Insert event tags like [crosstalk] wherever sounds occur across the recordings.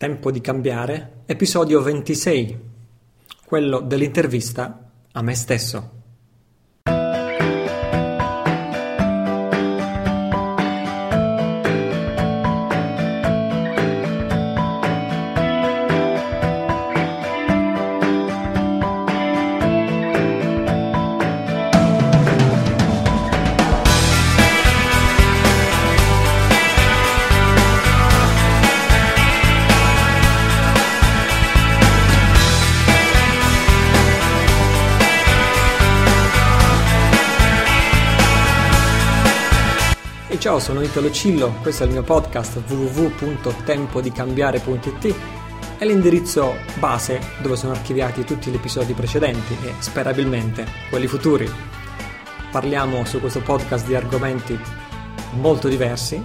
Tempo di cambiare, episodio 26, quello dell'intervista a me stesso. Ciao, sono Italo Cillo, questo è il mio podcast www.tempodicambiare.it è l'indirizzo base dove sono archiviati tutti gli episodi precedenti e sperabilmente quelli futuri. Parliamo su questo podcast di argomenti molto diversi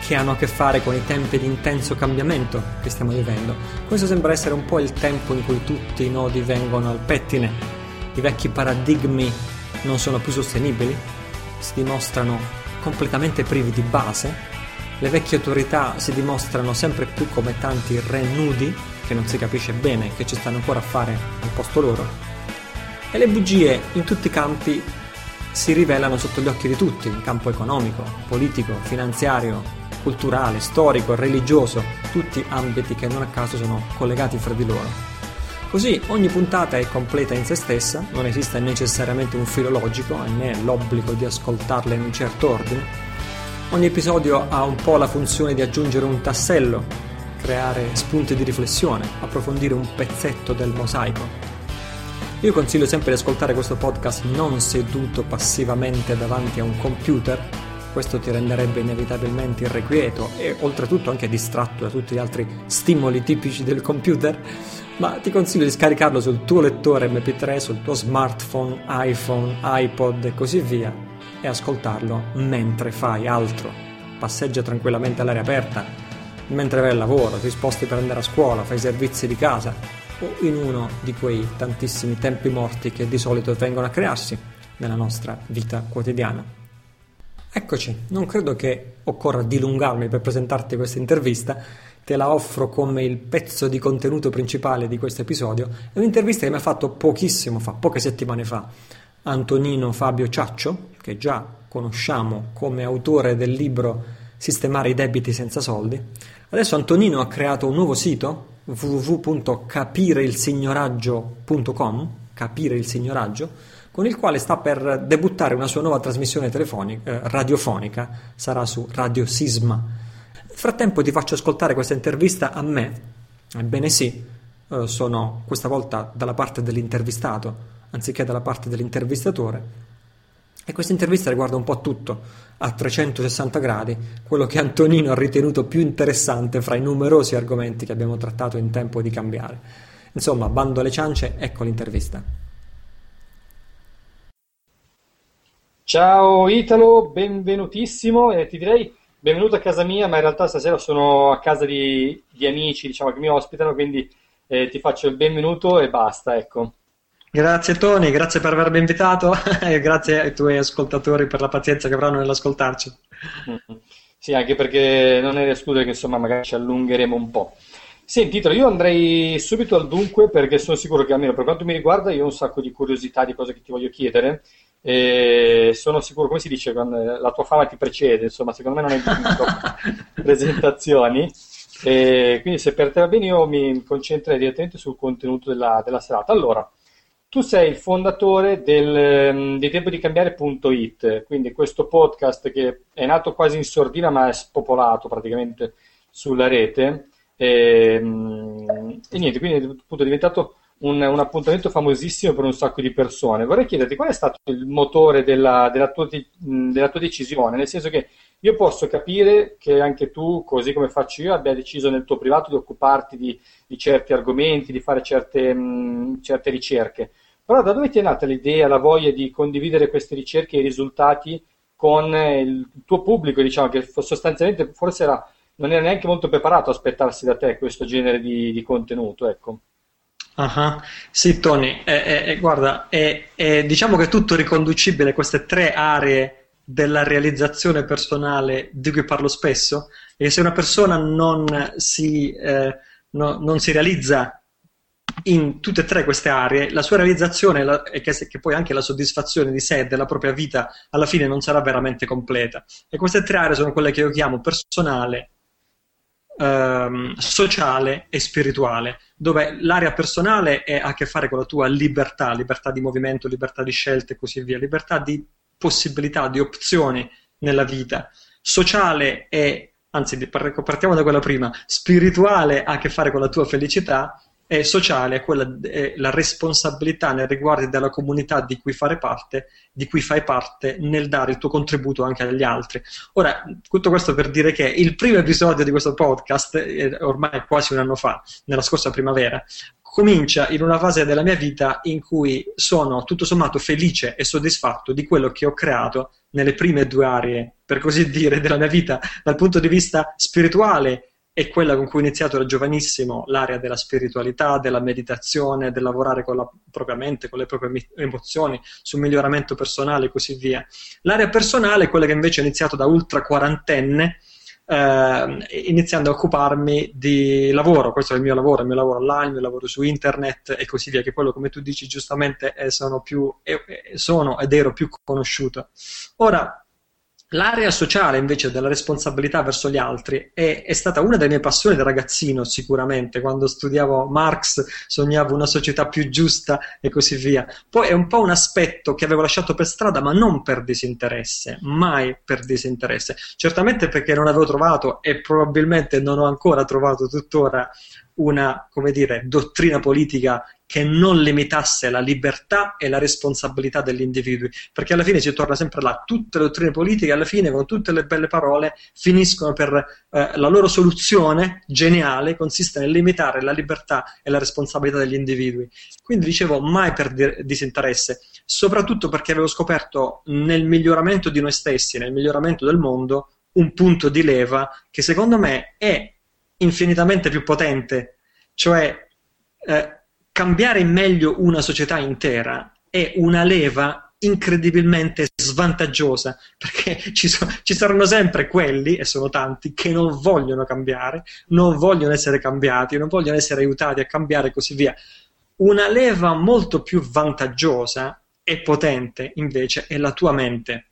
che hanno a che fare con i tempi di intenso cambiamento che stiamo vivendo. Questo sembra essere un po' il tempo in cui tutti i nodi vengono al pettine, i vecchi paradigmi non sono più sostenibili, si dimostrano completamente privi di base, le vecchie autorità si dimostrano sempre più come tanti re nudi, che non si capisce bene che ci stanno ancora a fare al posto loro, e le bugie in tutti i campi si rivelano sotto gli occhi di tutti, in campo economico, politico, finanziario, culturale, storico, religioso, tutti ambiti che non a caso sono collegati fra di loro. Così ogni puntata è completa in se stessa, non esiste necessariamente un filo logico né l'obbligo di ascoltarla in un certo ordine. Ogni episodio ha un po' la funzione di aggiungere un tassello, creare spunti di riflessione, approfondire un pezzetto del mosaico. Io consiglio sempre di ascoltare questo podcast non seduto passivamente davanti a un computer, questo ti renderebbe inevitabilmente irrequieto e oltretutto anche distratto da tutti gli altri stimoli tipici del computer ma ti consiglio di scaricarlo sul tuo lettore MP3, sul tuo smartphone, iPhone, iPod e così via e ascoltarlo mentre fai altro. Passeggia tranquillamente all'aria aperta, mentre vai al lavoro, ti sposti per andare a scuola, fai servizi di casa o in uno di quei tantissimi tempi morti che di solito vengono a crearsi nella nostra vita quotidiana. Eccoci, non credo che occorra dilungarmi per presentarti questa intervista, te la offro come il pezzo di contenuto principale di questo episodio, è un'intervista che mi ha fatto pochissimo fa, poche settimane fa, Antonino Fabio Ciaccio, che già conosciamo come autore del libro Sistemare i debiti senza soldi. Adesso Antonino ha creato un nuovo sito www.capireilsignoraggio.com, capire il signoraggio, con il quale sta per debuttare una sua nuova trasmissione telefonica, eh, radiofonica, sarà su Radio Sisma frattempo ti faccio ascoltare questa intervista a me. Ebbene sì, eh, sono questa volta dalla parte dell'intervistato, anziché dalla parte dell'intervistatore. E questa intervista riguarda un po' tutto, a 360 gradi, quello che Antonino ha ritenuto più interessante fra i numerosi argomenti che abbiamo trattato in tempo di cambiare. Insomma, bando alle ciance, ecco l'intervista. Ciao Italo, benvenutissimo e ti direi benvenuto a casa mia, ma in realtà stasera sono a casa di, di amici, diciamo, che mi ospitano, quindi eh, ti faccio il benvenuto e basta, ecco. Grazie Tony, grazie per avermi invitato [laughs] e grazie ai tuoi ascoltatori per la pazienza che avranno nell'ascoltarci. Mm-hmm. Sì, anche perché non è da escludere che insomma magari ci allungheremo un po'. Senti, io andrei subito al dunque perché sono sicuro che almeno per quanto mi riguarda io ho un sacco di curiosità di cose che ti voglio chiedere e sono sicuro, come si dice, la tua fama ti precede, insomma, secondo me non hai bisogno [laughs] presentazioni. E quindi se per te va bene io mi concentrerei direttamente sul contenuto della, della serata. Allora, tu sei il fondatore del, mm, di tempo di cambiare.it, quindi questo podcast che è nato quasi in sordina ma è spopolato praticamente sulla rete. E, mm, e niente, quindi appunto è diventato un, un, appuntamento famosissimo per un sacco di persone. Vorrei chiederti qual è stato il motore della, della, tua, della, tua, decisione, nel senso che io posso capire che anche tu, così come faccio io, abbia deciso nel tuo privato di occuparti di, di certi argomenti, di fare certe, mh, certe ricerche. Però da dove ti è nata l'idea, la voglia di condividere queste ricerche e i risultati con il tuo pubblico, diciamo, che sostanzialmente forse era, non era neanche molto preparato a aspettarsi da te questo genere di, di contenuto, ecco. Uh-huh. Sì, Tony, eh, eh, guarda, è, diciamo che è tutto riconducibile a queste tre aree della realizzazione personale di cui parlo spesso, E se una persona non si, eh, no, non si realizza in tutte e tre queste aree, la sua realizzazione e che, che, poi anche la soddisfazione di sé e della propria vita alla fine non sarà veramente completa. E queste tre aree sono quelle che io chiamo personale, ehm, sociale e spirituale, dove l'area personale è, ha a che fare con la tua libertà, libertà di movimento, libertà di scelte e così via, libertà di possibilità, di opzioni nella vita. Sociale è, anzi partiamo da quella prima, spirituale ha a che fare con la tua felicità e sociale è, quella, è la responsabilità nei riguardi della comunità di cui, fare parte, di cui fai parte nel dare il tuo contributo anche agli altri. Ora, tutto questo per dire che il primo episodio di questo podcast, ormai quasi un anno fa, nella scorsa primavera, comincia in una fase della mia vita in cui sono tutto sommato felice e soddisfatto di quello che ho creato nelle prime due aree, per così dire, della mia vita dal punto di vista spirituale è quella con cui ho iniziato da giovanissimo, l'area della spiritualità, della meditazione, del lavorare con la propria mente, con le proprie emozioni, sul miglioramento personale e così via. L'area personale è quella che invece ho iniziato da ultra quarantenne, eh, iniziando a occuparmi di lavoro, questo è il mio lavoro, il mio lavoro online, il mio lavoro su internet e così via, che quello come tu dici giustamente eh, sono, più, eh, sono ed ero più conosciuto. Ora, L'area sociale invece della responsabilità verso gli altri è, è, stata una delle mie passioni da ragazzino sicuramente, quando studiavo Marx sognavo una società più giusta e così via. Poi è un po' un aspetto che avevo lasciato per strada ma non per disinteresse, mai per disinteresse. Certamente perché non avevo trovato e probabilmente non ho ancora trovato tuttora una, dire, dottrina politica che non limitasse la libertà e la responsabilità degli individui, perché alla fine si torna sempre là, tutte le dottrine politiche alla fine con tutte le belle parole finiscono per eh, la loro soluzione geniale consiste nel limitare la libertà e la responsabilità degli individui. Quindi dicevo mai per disinteresse, soprattutto perché avevo scoperto nel miglioramento di noi stessi, nel miglioramento del mondo, un punto di leva che secondo me è infinitamente più potente, cioè eh, cambiare in meglio una società intera è una leva incredibilmente svantaggiosa perché [laughs] ci, so, ci, saranno sempre quelli, e sono tanti, che non vogliono cambiare, non vogliono essere cambiati, non vogliono essere aiutati a cambiare e così via. Una leva molto più vantaggiosa e potente invece è la tua mente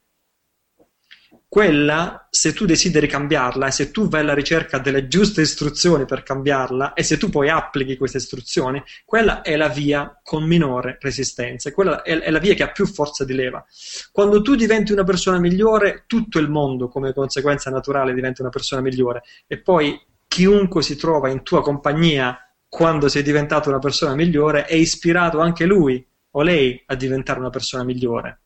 quella, se tu desideri cambiarla e se tu vai alla ricerca delle giuste istruzioni per cambiarla e se tu poi applichi queste istruzioni, quella è la via con minore resistenza, quella è, è la via che ha più forza di leva. Quando tu diventi una persona migliore, tutto il mondo come conseguenza naturale diventa una persona migliore e poi chiunque si trova in tua compagnia quando sei diventato una persona migliore è ispirato anche lui o lei a diventare una persona migliore.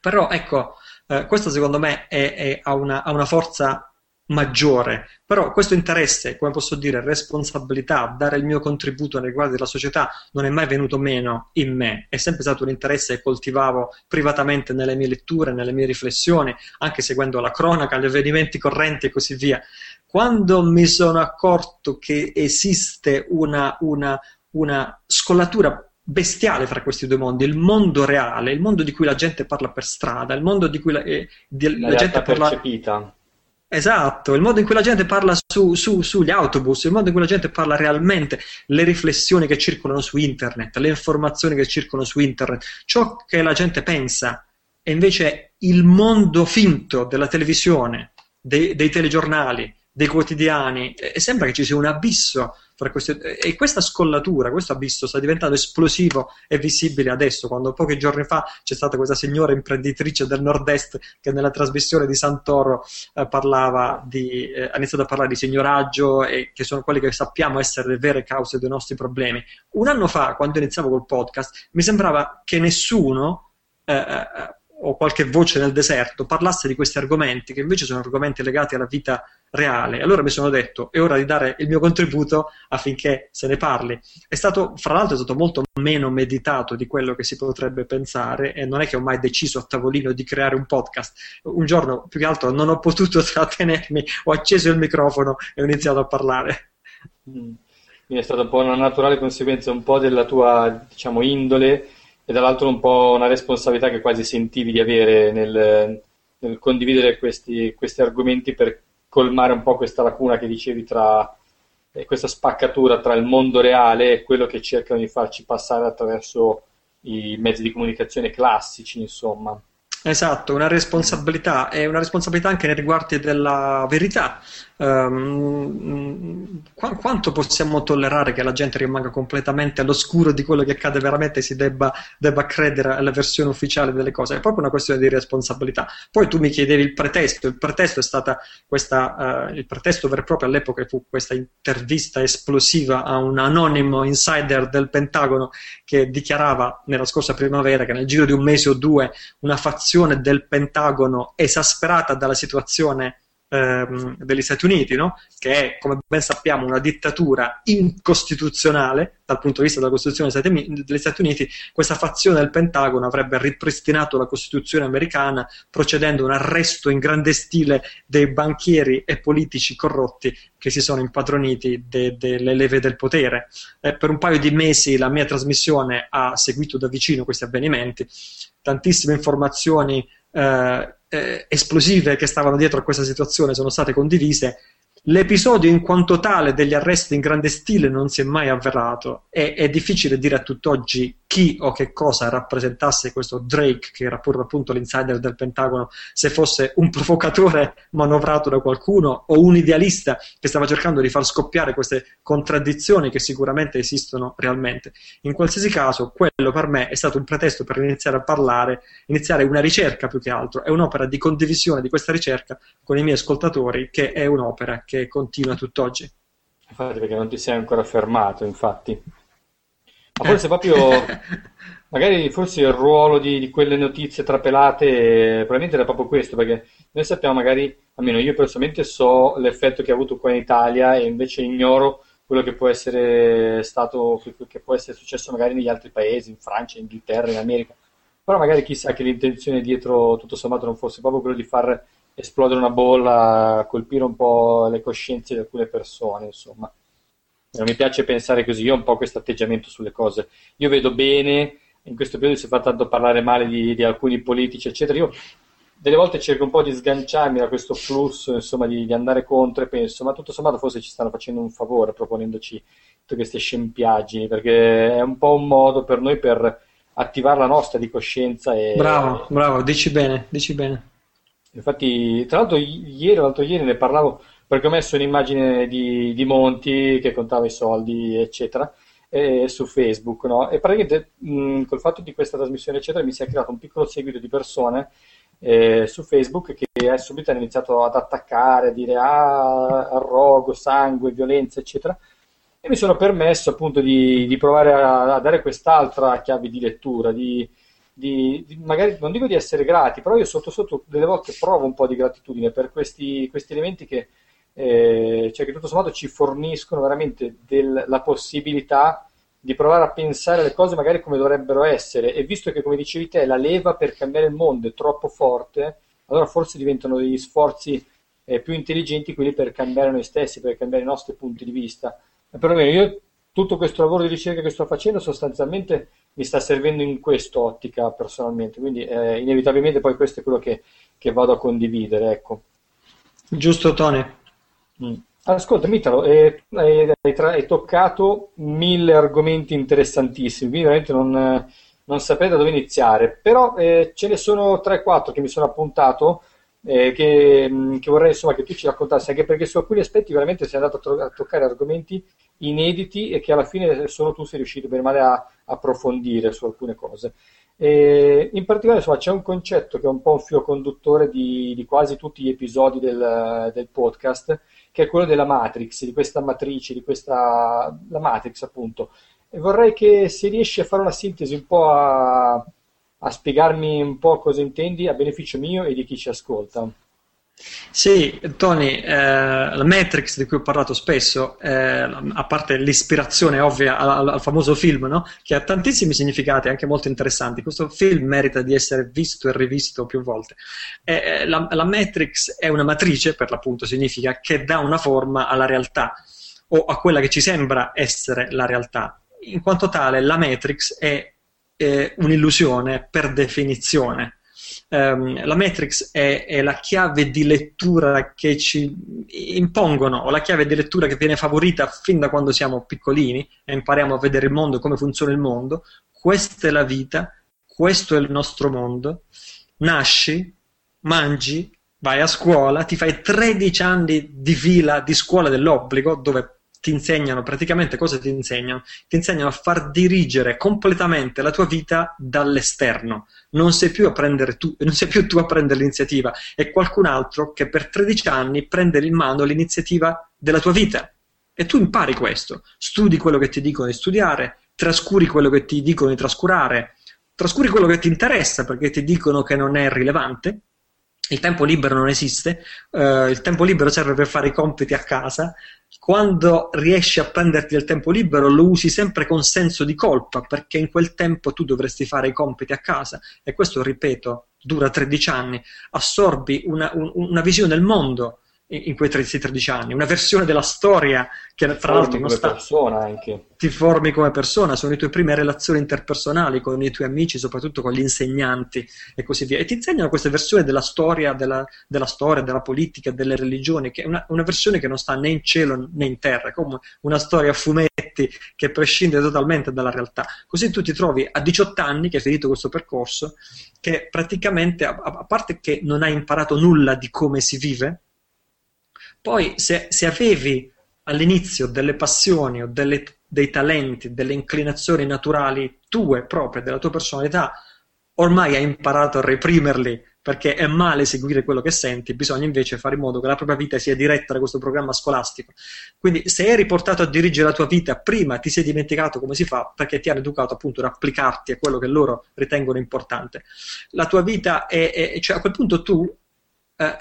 Però ecco, eh, questo secondo me è, è, ha, una, ha, una, forza maggiore, però questo interesse, come posso dire, responsabilità, dare il mio contributo nei riguardi della società non è mai venuto meno in me, è sempre stato un interesse che coltivavo privatamente nelle mie letture, nelle mie riflessioni, anche seguendo la cronaca, gli avvenimenti correnti e così via. Quando mi sono accorto che esiste una, una, una scollatura bestiale fra questi due mondi, il mondo reale, il mondo di cui la gente parla per strada, il mondo di cui la, eh, di, la, la gente parla... percepita. Esatto, il modo in cui la gente parla su, su, sugli autobus, il modo in cui la gente parla realmente, le riflessioni che circolano su internet, le informazioni che circolano su internet, ciò che la gente pensa, e invece il mondo finto della televisione, dei, dei telegiornali, dei quotidiani, e sembra che ci sia un abisso fra questi, e questa scollatura, questo abisso sta diventando esplosivo e visibile adesso, quando pochi giorni fa c'è stata questa signora imprenditrice del nord-est che nella trasmissione di Santoro eh, parlava di, eh, ha iniziato a parlare di signoraggio e che sono quelli che sappiamo essere le vere cause dei nostri problemi. Un anno fa, quando iniziavo col podcast, mi sembrava che nessuno eh, eh o qualche voce nel deserto parlasse di questi argomenti, che invece sono argomenti legati alla vita reale. Allora mi sono detto, è ora di dare il mio contributo affinché se ne parli. È stato, fra l'altro, è stato molto meno meditato di quello che si potrebbe pensare e non è che ho mai deciso a tavolino di creare un podcast. Un giorno, più che altro, non ho potuto [laughs] trattenermi, ho acceso il microfono e ho iniziato a parlare. Mm. Quindi è stata un po' una naturale conseguenza un po' della tua, diciamo, indole e dall'altro un po' una responsabilità che quasi sentivi di avere nel, nel condividere questi, questi argomenti per colmare un po' questa lacuna che dicevi tra eh, questa spaccatura tra il mondo reale e quello che cercano di farci passare attraverso i mezzi di comunicazione classici, insomma. Esatto, una responsabilità e una responsabilità anche nei riguardi della verità. Um, qu- quanto possiamo tollerare che la gente rimanga completamente all'oscuro di quello che accade veramente e si debba, debba, credere alla versione ufficiale delle cose? È proprio una questione di responsabilità. Poi tu mi chiedevi il pretesto, il pretesto è stata questa, uh, il pretesto vero e proprio all'epoca fu questa intervista esplosiva a un anonimo insider del Pentagono che dichiarava nella scorsa primavera che nel giro di un mese o due una fazione del Pentagono esasperata dalla situazione ehm, degli Stati Uniti, no? che è, come ben sappiamo, una dittatura incostituzionale dal punto di vista della Costituzione degli Stati Uniti, questa fazione del Pentagono avrebbe ripristinato la Costituzione americana procedendo a un arresto in grande stile dei banchieri e politici corrotti che si sono impadroniti de- delle leve del potere. Eh, per un paio di mesi la mia trasmissione ha seguito da vicino questi avvenimenti, tantissime informazioni eh, eh, esplosive che stavano dietro a questa situazione sono state condivise. L'episodio in quanto tale degli arresti in grande stile non si è mai avverato e è difficile dire a tutt'oggi chi o che cosa rappresentasse questo Drake, che era pur appunto l'insider del Pentagono, se fosse un provocatore manovrato da qualcuno o un idealista che stava cercando di far scoppiare queste contraddizioni che sicuramente esistono realmente. In qualsiasi caso, quello per me è stato un pretesto per iniziare a parlare, iniziare una ricerca più che altro, è un'opera di condivisione di questa ricerca con i miei ascoltatori, che è un'opera che continua tutt'oggi. Infatti, perché non ti sei ancora fermato, infatti. Ma forse proprio, [laughs] magari forse il ruolo di, di, quelle notizie trapelate probabilmente era proprio questo, perché noi sappiamo magari, almeno io personalmente so l'effetto che ha avuto qua in Italia e invece ignoro quello che può essere stato, che può essere successo magari negli altri paesi, in Francia, in Inghilterra, in America. Però magari chissà che l'intenzione dietro tutto sommato non fosse proprio quello di far esplodere una bolla, colpire un po' le coscienze di alcune persone, insomma. Non mi piace pensare così, io ho un po' questo atteggiamento sulle cose. Io vedo bene, in questo periodo si fa tanto parlare male di, di alcuni politici, eccetera. Io delle volte cerco un po' di sganciarmi da questo flusso, insomma, di, di, andare contro e penso, ma tutto sommato forse ci stanno facendo un favore proponendoci tutte queste scempiaggini, perché è un po' un modo per noi per attivare la nostra di coscienza e... Bravo, bravo, dici bene, dici bene. Infatti, tra l'altro, ieri l'altro ieri ne parlavo perché ho messo un'immagine di, di Monti che contava i soldi, eccetera, su Facebook, no? E praticamente mh, col fatto di questa trasmissione, eccetera, mi si è creato un piccolo seguito di persone eh, su Facebook che subito hanno iniziato ad attaccare, a dire ah, arrogo, sangue, violenza, eccetera. E mi sono permesso appunto di, di provare a, a, dare quest'altra chiave di lettura, di, di, di, magari non dico di essere grati, però io sotto sotto delle volte provo un po' di gratitudine per questi, questi elementi che, eh, cioè che tutto sommato ci forniscono veramente del, la possibilità di provare a pensare le cose magari come dovrebbero essere e visto che come dicevi te la leva per cambiare il mondo è troppo forte, allora forse diventano degli sforzi eh, più intelligenti quelli per cambiare noi stessi, per cambiare i nostri punti di vista. E perlomeno io tutto questo lavoro di ricerca che sto facendo sostanzialmente mi sta servendo in quest'ottica personalmente, quindi eh, inevitabilmente poi questo è quello che, che vado a condividere. Ecco. Giusto Tony. Mm. Ascolta, Mitalo, eh, hai, hai, toccato mille argomenti interessantissimi, quindi veramente non, non saprei da dove iniziare, però eh, ce ne sono 3-4 che mi sono appuntato eh, che, mm, che, vorrei insomma che tu ci raccontassi, anche perché su alcuni aspetti veramente sei andato a, tro- a toccare argomenti inediti e che alla fine solo tu sei riuscito per male a approfondire su alcune cose. E in particolare insomma, c'è un concetto che è un po' un filo conduttore di, di quasi tutti gli episodi del, del, podcast, che è quello della Matrix, di questa matrice, di questa la Matrix appunto. E vorrei che se riesci a fare una sintesi un po' a, a spiegarmi un po' cosa intendi a beneficio mio e di chi ci ascolta. Sì, Tony, eh, la Matrix di cui ho parlato spesso, eh, a parte l'ispirazione ovvia al, al famoso film, no? che ha tantissimi significati anche molto interessanti, questo film merita di essere visto e rivisto più volte. Eh, la, la, Matrix è una matrice, per l'appunto significa, che dà una forma alla realtà o a quella che ci sembra essere la realtà. In quanto tale, la Matrix è un'illusione per definizione ehm, la Matrix è, è, la chiave di lettura che ci impongono, o la chiave di lettura che viene favorita fin da quando siamo piccolini e impariamo a vedere il mondo, come funziona il mondo. Questa è la vita, questo è il nostro mondo. Nasci, mangi, vai a scuola, ti fai 13 anni di fila di scuola dell'obbligo, dove ti insegnano praticamente cosa ti insegnano? Ti insegnano a far dirigere completamente la tua vita dall'esterno. Non sei più tu, non sei più tu a prendere l'iniziativa, è qualcun altro che per 13 anni prende in mano l'iniziativa della tua vita. E tu impari questo, studi quello che ti dicono di studiare, trascuri quello che ti dicono di trascurare, trascuri quello che ti interessa perché ti dicono che non è rilevante il tempo libero non esiste, uh, il tempo libero serve per fare i compiti a casa, quando riesci a prenderti il tempo libero lo usi sempre con senso di colpa perché in quel tempo tu dovresti fare i compiti a casa. E questo, ripeto, dura 13 anni, assorbi una, un, una visione del mondo in quei 13 anni, una versione della storia che tra l'altro non sta... Ti formi come persona, sono le tue prime relazioni interpersonali con i tuoi amici, soprattutto con gli insegnanti e così via. E ti insegnano questa versione della storia, della, della storia, della politica, delle religioni, che è una, una, versione che non sta né in cielo né in terra, come una storia a fumetti che prescinde totalmente dalla realtà. Così tu ti trovi a 18 anni che hai finito questo percorso, che praticamente, a, a parte che non hai imparato nulla di come si vive, poi se, se avevi all'inizio delle passioni o delle, dei talenti, delle inclinazioni naturali tue proprie, della tua personalità, ormai hai imparato a reprimerli perché è male seguire quello che senti, bisogna invece fare in modo che la propria vita sia diretta da questo programma scolastico. Quindi se eri portato a dirigere la tua vita prima ti sei dimenticato come si fa perché ti hanno educato appunto ad applicarti a quello che loro ritengono importante. La tua vita è, è cioè a quel punto tu eh,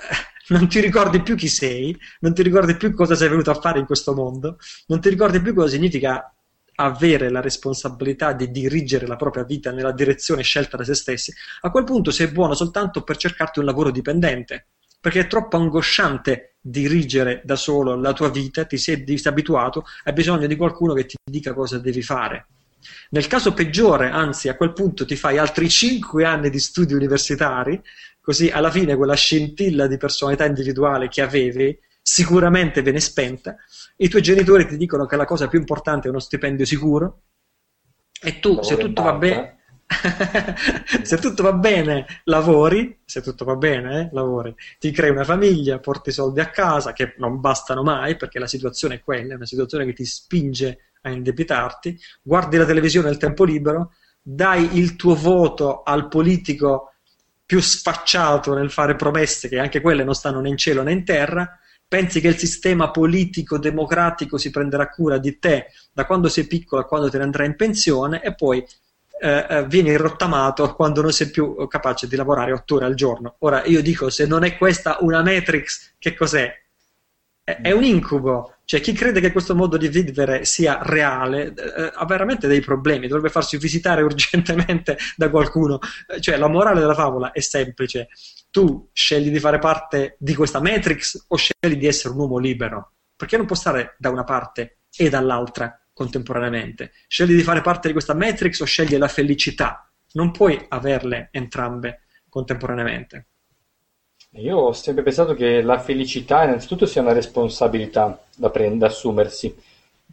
non ti ricordi più chi sei, non ti ricordi più cosa sei venuto a fare in questo mondo, non ti ricordi più cosa significa avere la responsabilità di dirigere la propria vita nella direzione scelta da se stessi, a quel punto sei buono soltanto per cercarti un lavoro dipendente, perché è troppo angosciante dirigere da solo la tua vita, ti sei disabituato, hai bisogno di qualcuno che ti dica cosa devi fare. Nel caso peggiore, anzi, a quel punto ti fai altri 5 anni di studi universitari Così alla fine quella scintilla di personalità individuale che avevi sicuramente viene spenta. I tuoi genitori ti dicono che la cosa più importante è uno stipendio sicuro. E tu, se tutto va bene, [laughs] se tutto va bene, lavori, se tutto va bene, eh, lavori, ti crei una famiglia, porti soldi a casa, che non bastano mai perché la situazione è quella, è una situazione che ti spinge a indebitarti, guardi la televisione nel tempo libero, dai il tuo voto al politico più sfacciato nel fare promesse che anche quelle non stanno né in cielo né in terra, pensi che il sistema politico democratico si prenderà cura di te da quando sei piccolo a quando te ne andrai in pensione e poi eh, eh vieni rottamato quando non sei più capace di lavorare otto ore al giorno. Ora io dico, se non è questa una Matrix, che cos'è? È, è un incubo. Cioè, chi crede che questo modo di vivere sia reale eh, ha veramente dei problemi, dovrebbe farsi visitare [laughs] urgentemente da qualcuno. Cioè, la morale della favola è semplice. Tu scegli di fare parte di questa Matrix o scegli di essere un uomo libero? Perché non può stare da una parte e dall'altra contemporaneamente. Scegli di fare parte di questa Matrix o scegli la felicità? Non puoi averle entrambe contemporaneamente. Io ho sempre pensato che la felicità innanzitutto sia una responsabilità da, prend- da assumersi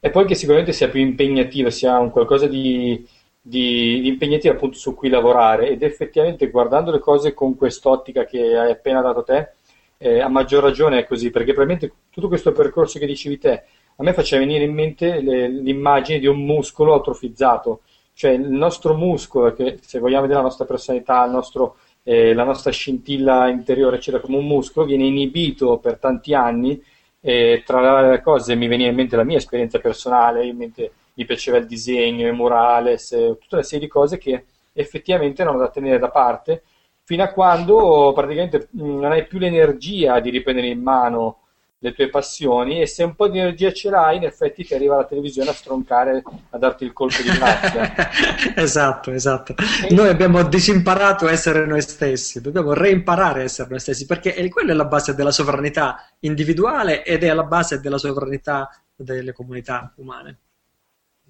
e poi che sicuramente sia più impegnativa, sia un qualcosa di, di, impegnativo appunto su cui lavorare ed effettivamente guardando le cose con quest'ottica che hai appena dato te, eh, a maggior ragione è così, perché probabilmente tutto questo percorso che dicevi te a me faceva venire in mente le, l'immagine di un muscolo atrofizzato, cioè il nostro muscolo, che se vogliamo vedere la nostra personalità, il nostro eh, la nostra scintilla interiore, eccetera, come un muscolo, viene inibito per tanti anni. E tra le cose mi veniva in mente la mia esperienza personale, mente mi piaceva il disegno, i murales, tutta una serie di cose che effettivamente erano da tenere da parte fino a quando praticamente non hai più l'energia di riprendere in mano le tue passioni e se un po' di energia ce l'hai in effetti ti arriva la televisione a stroncare a darti il colpo di grazia. [laughs] Esatto esatto. E... noi abbiamo disimparato a essere noi stessi dobbiamo reimparare a essere noi stessi perché è, quella è la base della sovranità individuale ed è la base della sovranità delle comunità umane.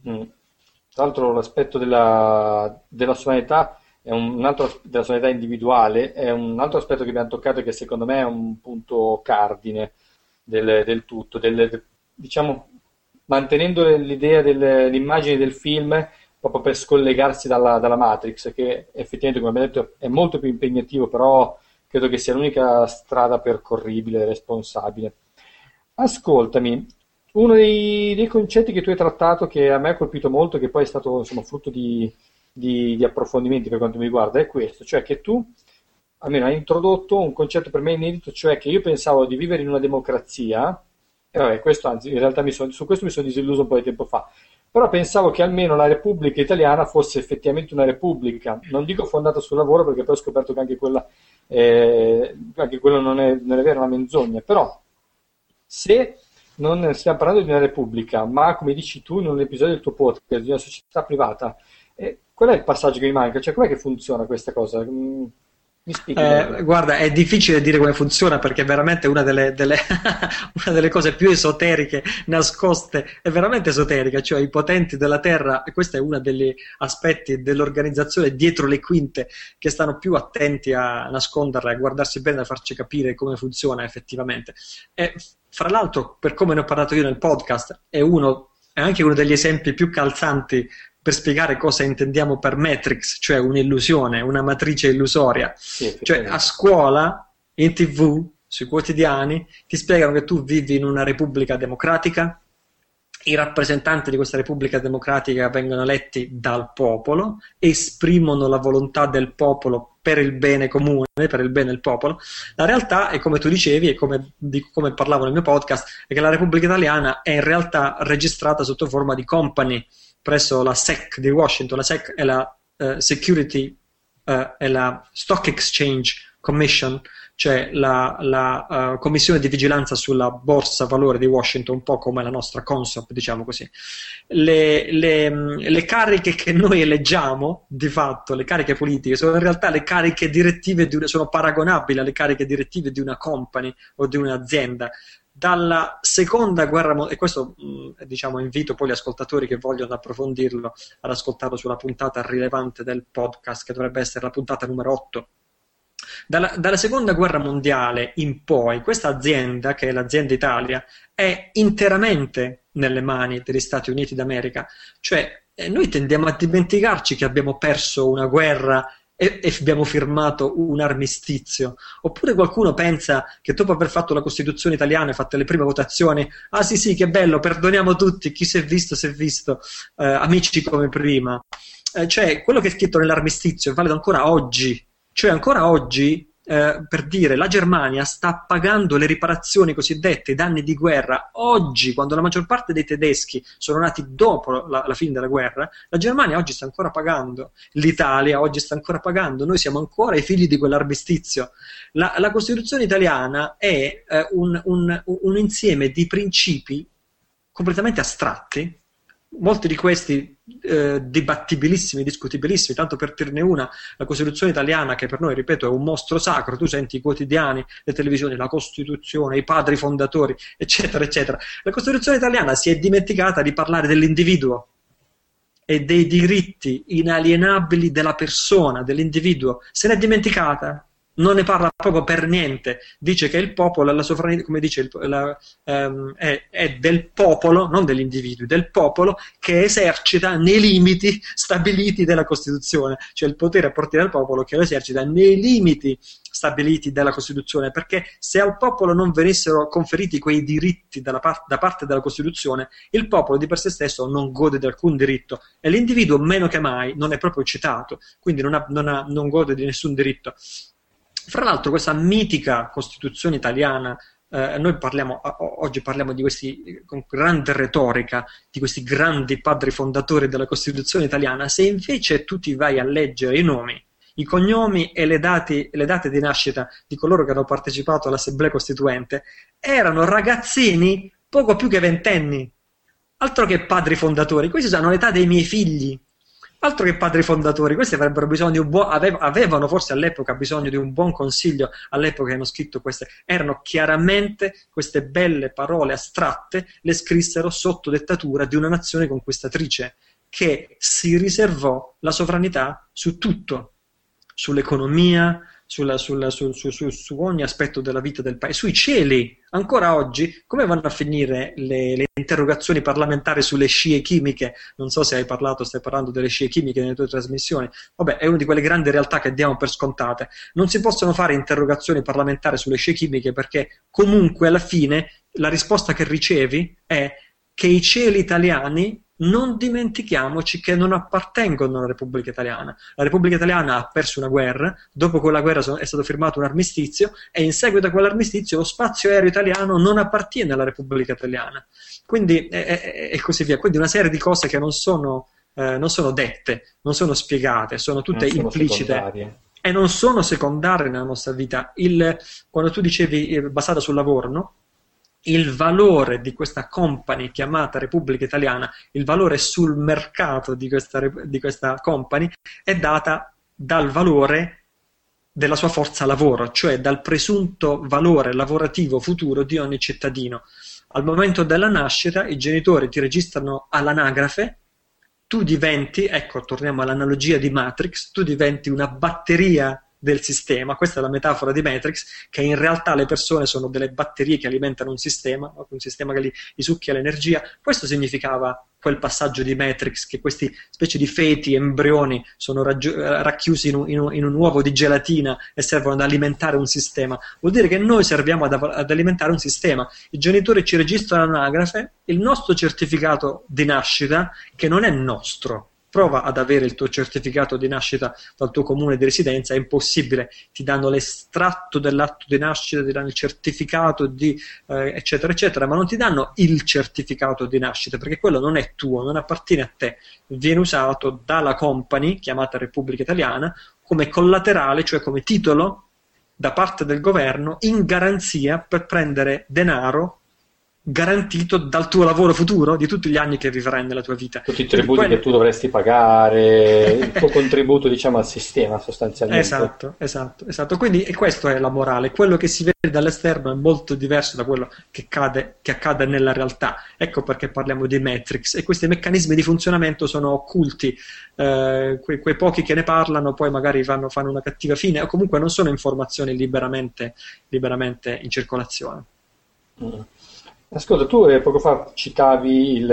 Mm. tra l'altro l'aspetto della, della sovranità è un altro della sovranità individuale, è un altro aspetto che abbiamo toccato e che secondo me è un punto cardine del, del tutto, del, diciamo, mantenendo l'idea dell'immagine del film proprio per scollegarsi dalla, dalla, Matrix, che effettivamente, come abbiamo detto, è molto più impegnativo, però credo che sia l'unica strada percorribile e responsabile. Ascoltami, uno dei, dei, concetti che tu hai trattato che a me ha colpito molto, che poi è stato insomma, frutto di, di, di, approfondimenti per quanto mi riguarda, è questo, cioè che tu almeno hai introdotto un concetto per me inedito, cioè che io pensavo di vivere in una democrazia, e vabbè, questo anzi, in realtà son, su questo mi sono disilluso un po' di tempo fa, però pensavo che almeno la Repubblica italiana fosse effettivamente una Repubblica, non dico fondata sul lavoro perché poi ho scoperto che anche quella, eh, anche quello non è, non è vero, è una menzogna, però se non stiamo parlando di una repubblica, ma come dici tu in un episodio del tuo podcast, di una società privata, eh, qual è il passaggio che mi manca? Cioè, com'è che funziona questa cosa? Mm? Eh, guarda, è difficile dire come funziona perché è veramente una delle, delle, [laughs] una delle, cose più esoteriche nascoste, è veramente esoterica, cioè i potenti della Terra, e questo è uno degli aspetti dell'organizzazione dietro le quinte che stanno più attenti a nasconderla, a guardarsi bene, a farci capire come funziona effettivamente. E, fra l'altro, per come ne ho parlato io nel podcast, è, uno, è anche uno degli esempi più calzanti per spiegare cosa intendiamo per Matrix, cioè un'illusione, una matrice illusoria. Sì, cioè a scuola, in tv, sui quotidiani, ti spiegano che tu vivi in una repubblica democratica, i rappresentanti di questa Repubblica Democratica vengono eletti dal popolo, esprimono la volontà del popolo per il bene comune, per il bene del popolo. La realtà è come tu dicevi e come, di, come parlavo nel mio podcast, è che la Repubblica Italiana è in realtà registrata sotto forma di company presso la SEC di Washington. La SEC è la uh, Security, uh, è la Stock Exchange Commission, cioè la, la uh, commissione di vigilanza sulla borsa valore di Washington, un po' come la nostra Consop, diciamo così. Le, le, le, cariche che noi eleggiamo, di fatto, le cariche politiche, sono in realtà le cariche direttive, di una, sono paragonabili alle cariche direttive di una company o di un'azienda dalla seconda guerra mondiale, e questo mh, diciamo invito poi gli ascoltatori che vogliono approfondirlo ad ascoltarlo sulla puntata rilevante del podcast, che dovrebbe essere la puntata numero 8 dalla, dalla, seconda guerra mondiale in poi, questa azienda, che è l'azienda Italia, è interamente nelle mani degli Stati Uniti d'America. Cioè, eh, noi tendiamo a dimenticarci che abbiamo perso una guerra e, abbiamo firmato un armistizio. Oppure qualcuno pensa che dopo aver fatto la Costituzione italiana e fatte le prime votazioni, ah sì sì, che bello, perdoniamo tutti, chi si è visto si è visto, eh, amici come prima. Eh, cioè, quello che è scritto nell'armistizio è valido ancora oggi cioè ancora oggi, eh, per dire, la Germania sta pagando le riparazioni cosiddette, i danni di guerra. Oggi, quando la maggior parte dei tedeschi sono nati dopo la, la fine della guerra, la Germania oggi sta ancora pagando. L'Italia oggi sta ancora pagando. Noi siamo ancora i figli di quell'armistizio. La, la Costituzione italiana è eh, un, un, un insieme di principi completamente astratti, molti di questi eh, dibattibilissimi, discutibilissimi, tanto per dirne una, la Costituzione italiana che per noi, ripeto, è un mostro sacro, tu senti i quotidiani, le televisioni, la Costituzione, i padri fondatori, eccetera, eccetera. La Costituzione italiana si è dimenticata di parlare dell'individuo e dei diritti inalienabili della persona, dell'individuo, se n'è dimenticata non ne parla proprio per niente. Dice che il popolo, la sovranità, come dice, il, la, um, è, è, del popolo, non degli individui, del popolo che esercita nei limiti stabiliti dalla Costituzione, cioè il potere appartiene al popolo che lo esercita nei limiti stabiliti dalla Costituzione, perché se al popolo non venissero conferiti quei diritti par- da parte della Costituzione, il popolo di per sé stesso non gode di alcun diritto e l'individuo meno che mai non è proprio citato, quindi non, ha, non, ha, non gode di nessun diritto. Fra l'altro questa mitica Costituzione italiana, eh, noi parliamo, oggi parliamo di questi, con grande retorica, di questi grandi padri fondatori della Costituzione italiana, se invece tu ti vai a leggere i nomi, i cognomi e le, dati, le date di nascita di coloro che hanno partecipato all'Assemblea Costituente, erano ragazzini poco più che ventenni, altro che padri fondatori, questi sono l'età dei miei figli, Altro che padri fondatori, questi avrebbero bisogno di un buon, avevano forse all'epoca bisogno di un buon consiglio, all'epoca hanno scritto queste, erano chiaramente queste belle parole astratte, le scrissero sotto dettatura di una nazione conquistatrice che si riservò la sovranità su tutto, sull'economia, sulla, sulla, su, su, su, su, ogni aspetto della vita del paese, sui cieli. Ancora oggi, come vanno a finire le, le, interrogazioni parlamentari sulle scie chimiche? Non so se hai parlato, stai parlando delle scie chimiche nelle tue trasmissioni. Vabbè, è una di quelle grandi realtà che diamo per scontate. Non si possono fare interrogazioni parlamentari sulle scie chimiche perché comunque alla fine la risposta che ricevi è che i cieli italiani non dimentichiamoci che non appartengono alla Repubblica Italiana. La Repubblica Italiana ha perso una guerra, dopo quella guerra è stato firmato un armistizio e in seguito a quell'armistizio lo spazio aereo italiano non appartiene alla Repubblica Italiana. Quindi, e, e così via. Quindi una serie di cose che non sono, eh, non sono dette, non sono spiegate, sono tutte sono implicite. Secondarie. E non sono secondarie nella nostra vita. Il, quando tu dicevi eh, basata sul lavoro, no? Il valore di questa company chiamata Repubblica Italiana, il valore sul mercato di questa, di questa company è data dal valore della sua forza lavoro, cioè dal presunto valore lavorativo futuro di ogni cittadino. Al momento della nascita i genitori ti registrano all'anagrafe, tu diventi, ecco, torniamo all'analogia di Matrix, tu diventi una batteria del sistema. Questa è la metafora di Matrix, che in realtà le persone sono delle batterie che alimentano un sistema, un sistema che gli, gli succhia l'energia. Questo significava quel passaggio di Matrix, che questi specie di feti, embrioni, sono raggi- racchiusi in un, in, un, in un, uovo di gelatina e servono ad alimentare un sistema. Vuol dire che noi serviamo ad, ad alimentare un sistema. I genitori ci registrano l'anagrafe, il nostro certificato di nascita, che non è nostro, prova ad avere il tuo certificato di nascita dal tuo comune di residenza, è impossibile, ti danno l'estratto dell'atto di nascita, ti danno il certificato di eh, eccetera eccetera, ma non ti danno il certificato di nascita perché quello non è tuo, non appartiene a te, viene usato dalla company chiamata Repubblica Italiana come collaterale, cioè come titolo da parte del governo in garanzia per prendere denaro garantito dal tuo lavoro futuro, di tutti gli anni che vivrai nella tua vita. Tutti i tributi quello... che tu dovresti pagare, il tuo [laughs] contributo diciamo al sistema sostanzialmente. Esatto, esatto, esatto. Quindi e questa è la morale, quello che si vede dall'esterno è molto diverso da quello che, cade, che accade nella realtà. Ecco perché parliamo di Matrix e questi meccanismi di funzionamento sono occulti, eh, quei, quei, pochi che ne parlano poi magari fanno, fanno, una cattiva fine o comunque non sono informazioni liberamente, liberamente in circolazione. Mm. Ascolta, tu eh, poco fa citavi il,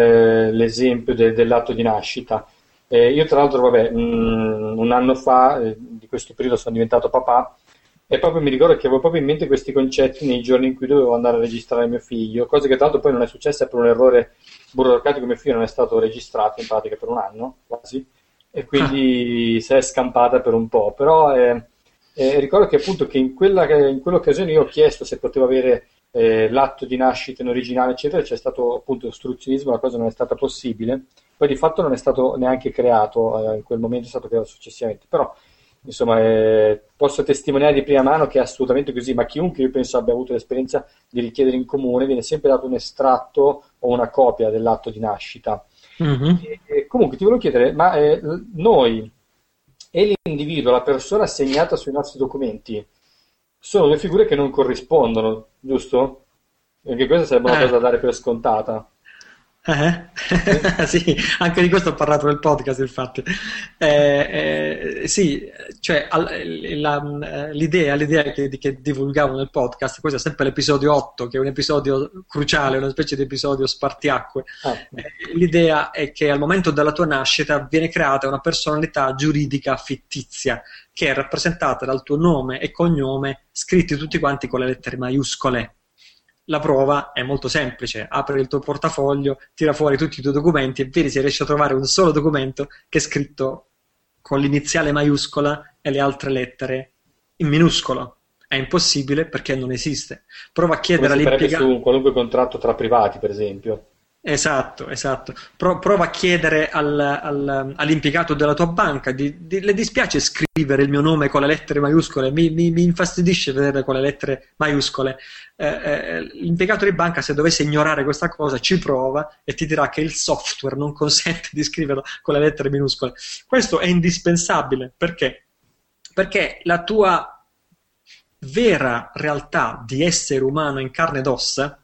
l'esempio de, dell'atto di nascita. Eh, io tra l'altro, vabbè, mh, un anno fa, eh, di questo periodo sono diventato papà e proprio mi ricordo che avevo proprio in mente questi concetti nei giorni in cui dovevo andare a registrare mio figlio, cosa che tra l'altro poi non è successa per un errore burocratico, mio figlio non è stato registrato in pratica per un anno, quasi, e quindi ah. si è scampata per un po', però eh, eh, ricordo che appunto che in, quella, in quell'occasione io ho chiesto se potevo avere eh, l'atto di nascita in originale, eccetera, c'è stato appunto ostruzionismo, la cosa non è stata possibile. Poi di fatto non è stato neanche creato, eh, in quel momento è stato creato successivamente. Però, insomma, eh, posso testimoniare di prima mano che è assolutamente così, ma chiunque io penso abbia avuto l'esperienza di richiedere in comune viene sempre dato un estratto o una copia dell'atto di nascita. Mm-hmm. E, e comunque ti volevo chiedere, ma eh, noi e l'individuo, la persona assegnata sui nostri documenti, sono due figure che non corrispondono, giusto? Perché questa sarebbe una eh. cosa da dare per scontata. Eh? [laughs] sì, anche di questo ho parlato nel podcast, infatti. Eh, eh, sì, cioè la, l'idea, l'idea che, che, divulgavo nel podcast, questo è sempre l'episodio 8, che è un episodio cruciale, una specie di episodio spartiacque. Eh, l'idea è che al momento della tua nascita viene creata una personalità giuridica fittizia, che è rappresentata dal tuo nome e cognome scritti tutti quanti con le lettere maiuscole la prova è molto semplice, apri il tuo portafoglio, tira fuori tutti i tuoi documenti e vedi se riesci a trovare un solo documento che è scritto con l'iniziale maiuscola e le altre lettere in minuscolo. È impossibile perché non esiste. Prova a chiedere all'impiegato. su un qualunque contratto tra privati, per esempio. Esatto, esatto. Pro- prova a chiedere al, al, all'impiegato della tua banca, di, di, le dispiace scrivere il mio nome con le lettere maiuscole, mi, mi, mi infastidisce vedere con le lettere maiuscole. Eh, eh, l'impiegato di banca, se dovesse ignorare questa cosa, ci prova e ti dirà che il software non consente di scriverlo con le lettere minuscole. Questo è indispensabile perché? Perché la tua vera realtà di essere umano in carne ed ossa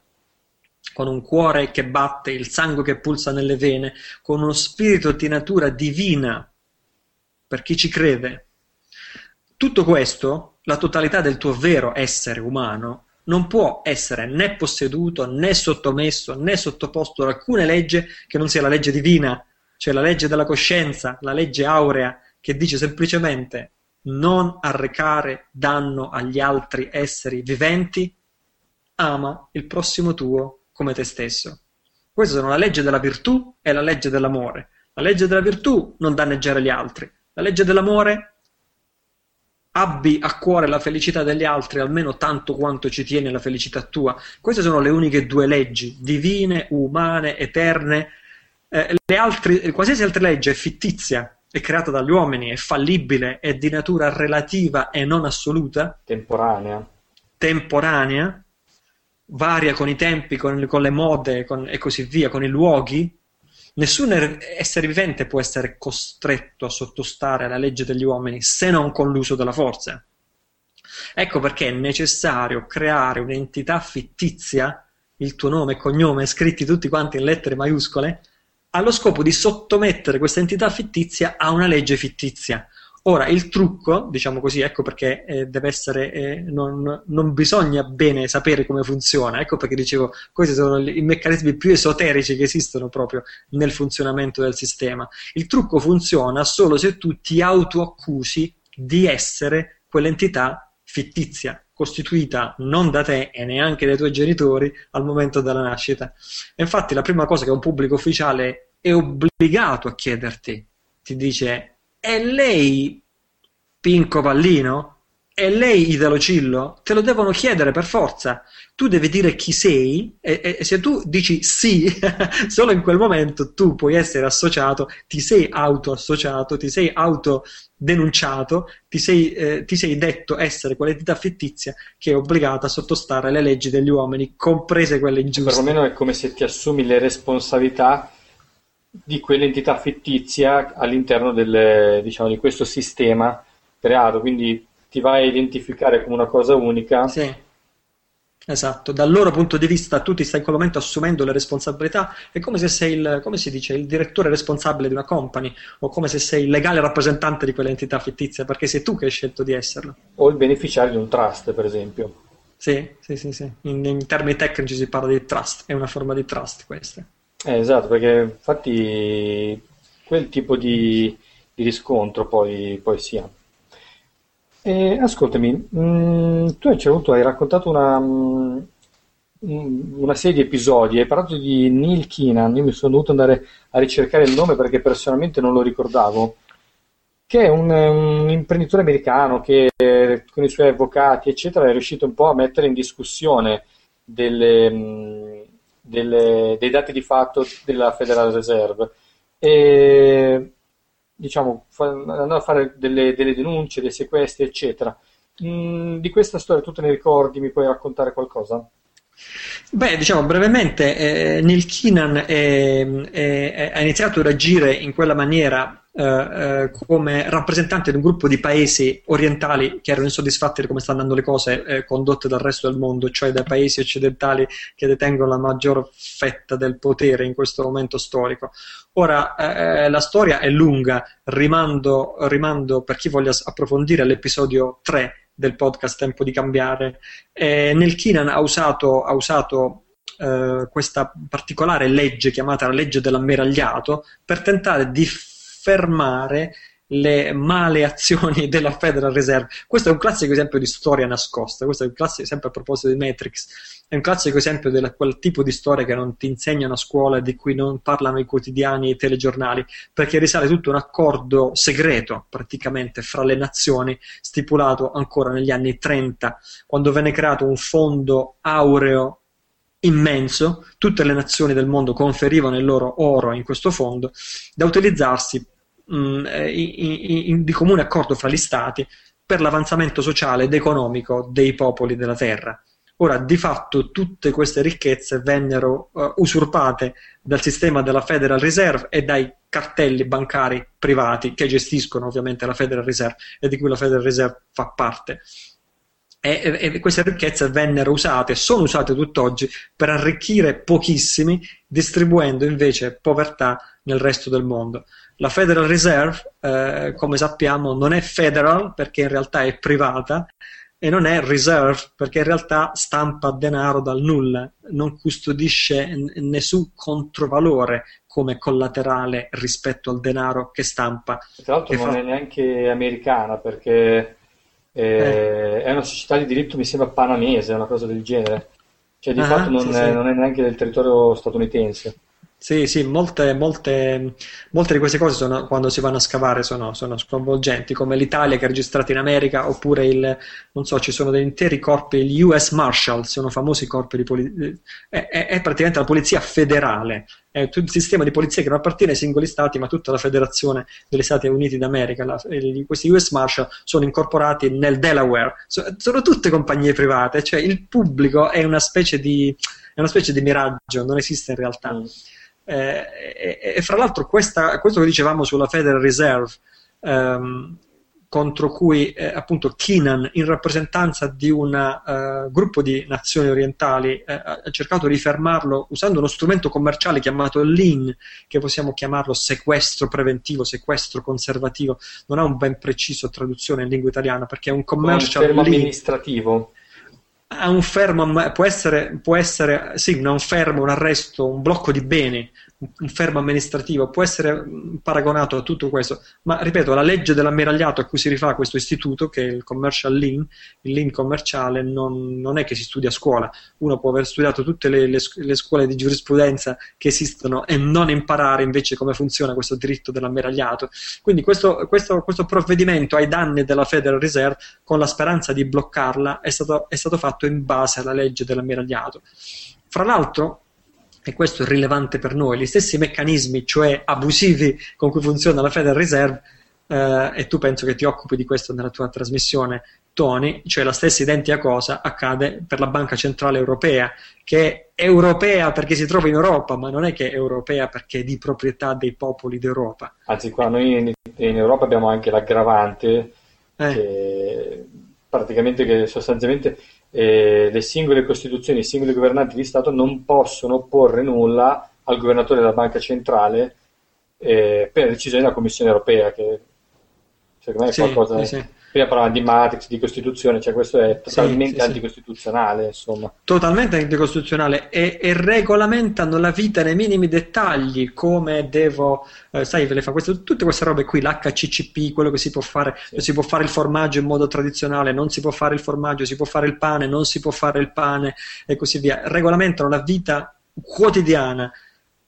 con un cuore che batte, il sangue che pulsa nelle vene, con uno spirito di natura divina per chi ci crede, Tutto questo, la totalità del tuo vero essere umano, non può essere né posseduto, né sottomesso, né sottoposto ad alcuna legge che non sia la legge divina, cioè la legge della coscienza, la legge aurea, che dice semplicemente non arrecare danno agli altri esseri viventi, ama il prossimo tuo come te stesso. Queste sono la legge della virtù e la legge dell'amore. La legge della virtù non danneggiare gli altri. La legge dell'amore abbi a cuore la felicità degli altri almeno tanto quanto ci tiene la felicità tua. Queste sono le uniche due leggi, divine, umane, eterne. Eh, altri, qualsiasi altra legge è fittizia, è creata dagli uomini, è fallibile, è di natura relativa e non assoluta. Temporanea. Temporanea varia con i tempi, con, con le mode con, e così via, con i luoghi, nessun er-, essere vivente può essere costretto a sottostare alla legge degli uomini se non con l'uso della forza. Ecco perché è necessario creare un'entità fittizia, il tuo nome e cognome scritti tutti quanti in lettere maiuscole, allo scopo di sottomettere questa entità fittizia a una legge fittizia. Ora, il trucco, diciamo così, ecco perché eh, deve essere, eh, non, non, bisogna bene sapere come funziona, ecco perché dicevo, questi sono i meccanismi più esoterici che esistono proprio nel funzionamento del sistema. Il trucco funziona solo se tu ti autoaccusi di essere quell'entità fittizia, costituita non da te e neanche dai tuoi genitori al momento della nascita. E infatti la prima cosa che un pubblico ufficiale è obbligato a chiederti, ti dice è lei Pinco Pallino? È lei Italo Cillo? Te lo devono chiedere per forza. Tu devi dire chi sei e, e se tu dici sì, [laughs] solo in quel momento tu puoi essere associato, ti sei autoassociato, ti sei autodenunciato, ti sei, eh, ti sei detto essere quell'entità fittizia che è obbligata a sottostare alle leggi degli uomini, comprese quelle ingiuste. Perlomeno è come se ti assumi le responsabilità di quell'entità fittizia all'interno del, diciamo, di questo sistema creato, quindi ti vai a identificare come una cosa unica. Sì. Esatto, dal loro punto di vista tu ti stai in quel momento assumendo le responsabilità, è come se sei il, come si dice, il direttore responsabile di una company o come se sei il legale rappresentante di quell'entità fittizia, perché sei tu che hai scelto di esserlo. O il beneficiario di un trust, per esempio. Sì, sì, sì, sì. In, in termini tecnici si parla di trust, è una forma di trust questa. Eh, esatto, perché infatti quel tipo di, di riscontro poi, poi si ha. E, ascoltami, mh, mm, tu hai, avuto, hai raccontato una, mh, mm, una, serie di episodi, hai parlato di Neil Keenan, io mi sono dovuto andare a ricercare il nome perché personalmente non lo ricordavo, che è un, un imprenditore americano che con i suoi avvocati, eccetera, è riuscito un po' a mettere in discussione delle, mh, mm, delle, dei dati di fatto della Federal Reserve e diciamo andando a fare delle, delle denunce, dei sequestri eccetera mm, di questa storia tu te ne ricordi? Mi puoi raccontare qualcosa? Beh, diciamo brevemente, eh, Neil Keenan ha iniziato ad agire in quella maniera eh, eh, come rappresentante di un gruppo di paesi orientali che erano insoddisfatti di come stanno andando le cose eh, condotte dal resto del mondo, cioè dai paesi occidentali che detengono la maggior fetta del potere in questo momento storico. Ora, eh, la storia è lunga, rimando, rimando per chi voglia approfondire l'episodio 3 del podcast Tempo di cambiare. Eh, nel Kinan ha usato, ha usato eh, questa particolare legge chiamata la legge dell'ammeragliato per tentare di fermare le male azioni [laughs] della Federal Reserve. Questo è un classico esempio di storia nascosta, questo è un classico esempio a proposito di Matrix, è un classico esempio di quel tipo di storia che non ti insegnano a scuola e di cui non parlano i quotidiani e i telegiornali, perché risale tutto un accordo segreto praticamente fra le nazioni, stipulato ancora negli anni 30, quando venne creato un fondo aureo immenso, tutte le nazioni del mondo conferivano il loro oro in questo fondo, da utilizzarsi mh, mm, in, in, di comune accordo fra gli stati per l'avanzamento sociale ed economico dei popoli della terra. Ora, di fatto, tutte queste ricchezze vennero uh, usurpate dal sistema della Federal Reserve e dai cartelli bancari privati che gestiscono ovviamente la Federal Reserve e di cui la Federal Reserve fa parte e, e, queste ricchezze vennero usate, sono usate tutt'oggi per arricchire pochissimi, distribuendo invece povertà nel resto del mondo. La Federal Reserve, eh, come sappiamo, non è federal perché in realtà è privata e non è reserve perché in realtà stampa denaro dal nulla, non custodisce n- nessun controvalore come collaterale rispetto al denaro che stampa. Tra l'altro non fa... è neanche americana perché eh, eh. è una società di diritto, mi sembra panamese, una cosa del genere. Cioè di ah, fatto non, sì, è, sì. non è neanche del territorio statunitense. Sì, sì, molte, molte, molte, di queste cose sono, quando si vanno a scavare sono, sono, sconvolgenti, come l'Italia che è registrata in America, oppure il, non so, ci sono degli interi corpi, gli US Marshals, sono famosi corpi di polizia, è, è, è, praticamente la polizia federale, è il sistema di polizia che non appartiene ai singoli stati, ma tutta la federazione degli Stati Uniti d'America. La, questi US Marshal sono incorporati nel Delaware, so, sono tutte compagnie private, cioè il pubblico è una specie di, una specie di miraggio, non esiste in realtà. Mm. Eh, e, e, fra l'altro questa, questo che dicevamo sulla Federal Reserve, ehm, contro cui eh, appunto Keenan, in rappresentanza di un uh, gruppo di nazioni orientali, eh, ha cercato di fermarlo usando uno strumento commerciale chiamato lean, che possiamo chiamarlo sequestro preventivo, sequestro conservativo, non ha un ben preciso traduzione in lingua italiana perché è un commercial un amministrativo ha un fermo, può essere, può essere sì, un fermo, un arresto, un blocco di beni, un fermo amministrativo può essere paragonato a tutto questo, ma ripeto, la legge dell'ammiragliato a cui si rifà questo istituto, che è il commercial lean, il lean commerciale, non, non è che si studia a scuola, uno può aver studiato tutte le, le, le, scuole di giurisprudenza che esistono e non imparare invece come funziona questo diritto dell'ammiragliato. Quindi questo, questo, questo provvedimento ai danni della Federal Reserve, con la speranza di bloccarla, è stato, è stato fatto in base alla legge dell'ammiragliato. Fra l'altro, e questo è rilevante per noi, gli stessi meccanismi, cioè abusivi, con cui funziona la Federal Reserve, eh, e tu penso che ti occupi di questo nella tua trasmissione, Tony, cioè la stessa identica cosa accade per la Banca Centrale Europea, che è europea perché si trova in Europa, ma non è che è europea perché è di proprietà dei popoli d'Europa. Anzi, qua noi in, in Europa abbiamo anche l'aggravante, eh. che praticamente che sostanzialmente eh, le singole costituzioni, i singoli governanti di Stato non possono opporre nulla al governatore della banca centrale eh, per decisione della Commissione europea, che secondo me è sì, qualcosa... Sì, prima parlavamo di Matrix, di Costituzione, cioè questo è totalmente sì, sì, anticostituzionale, insomma. Totalmente anticostituzionale e, e, regolamentano la vita nei minimi dettagli, come devo, eh, sai, ve le fa queste, tutte queste robe qui, l'HCCP, quello che si può fare, sì. si può fare il formaggio in modo tradizionale, non si può fare il formaggio, si può fare il pane, non si può fare il pane e così via. Regolamentano la vita quotidiana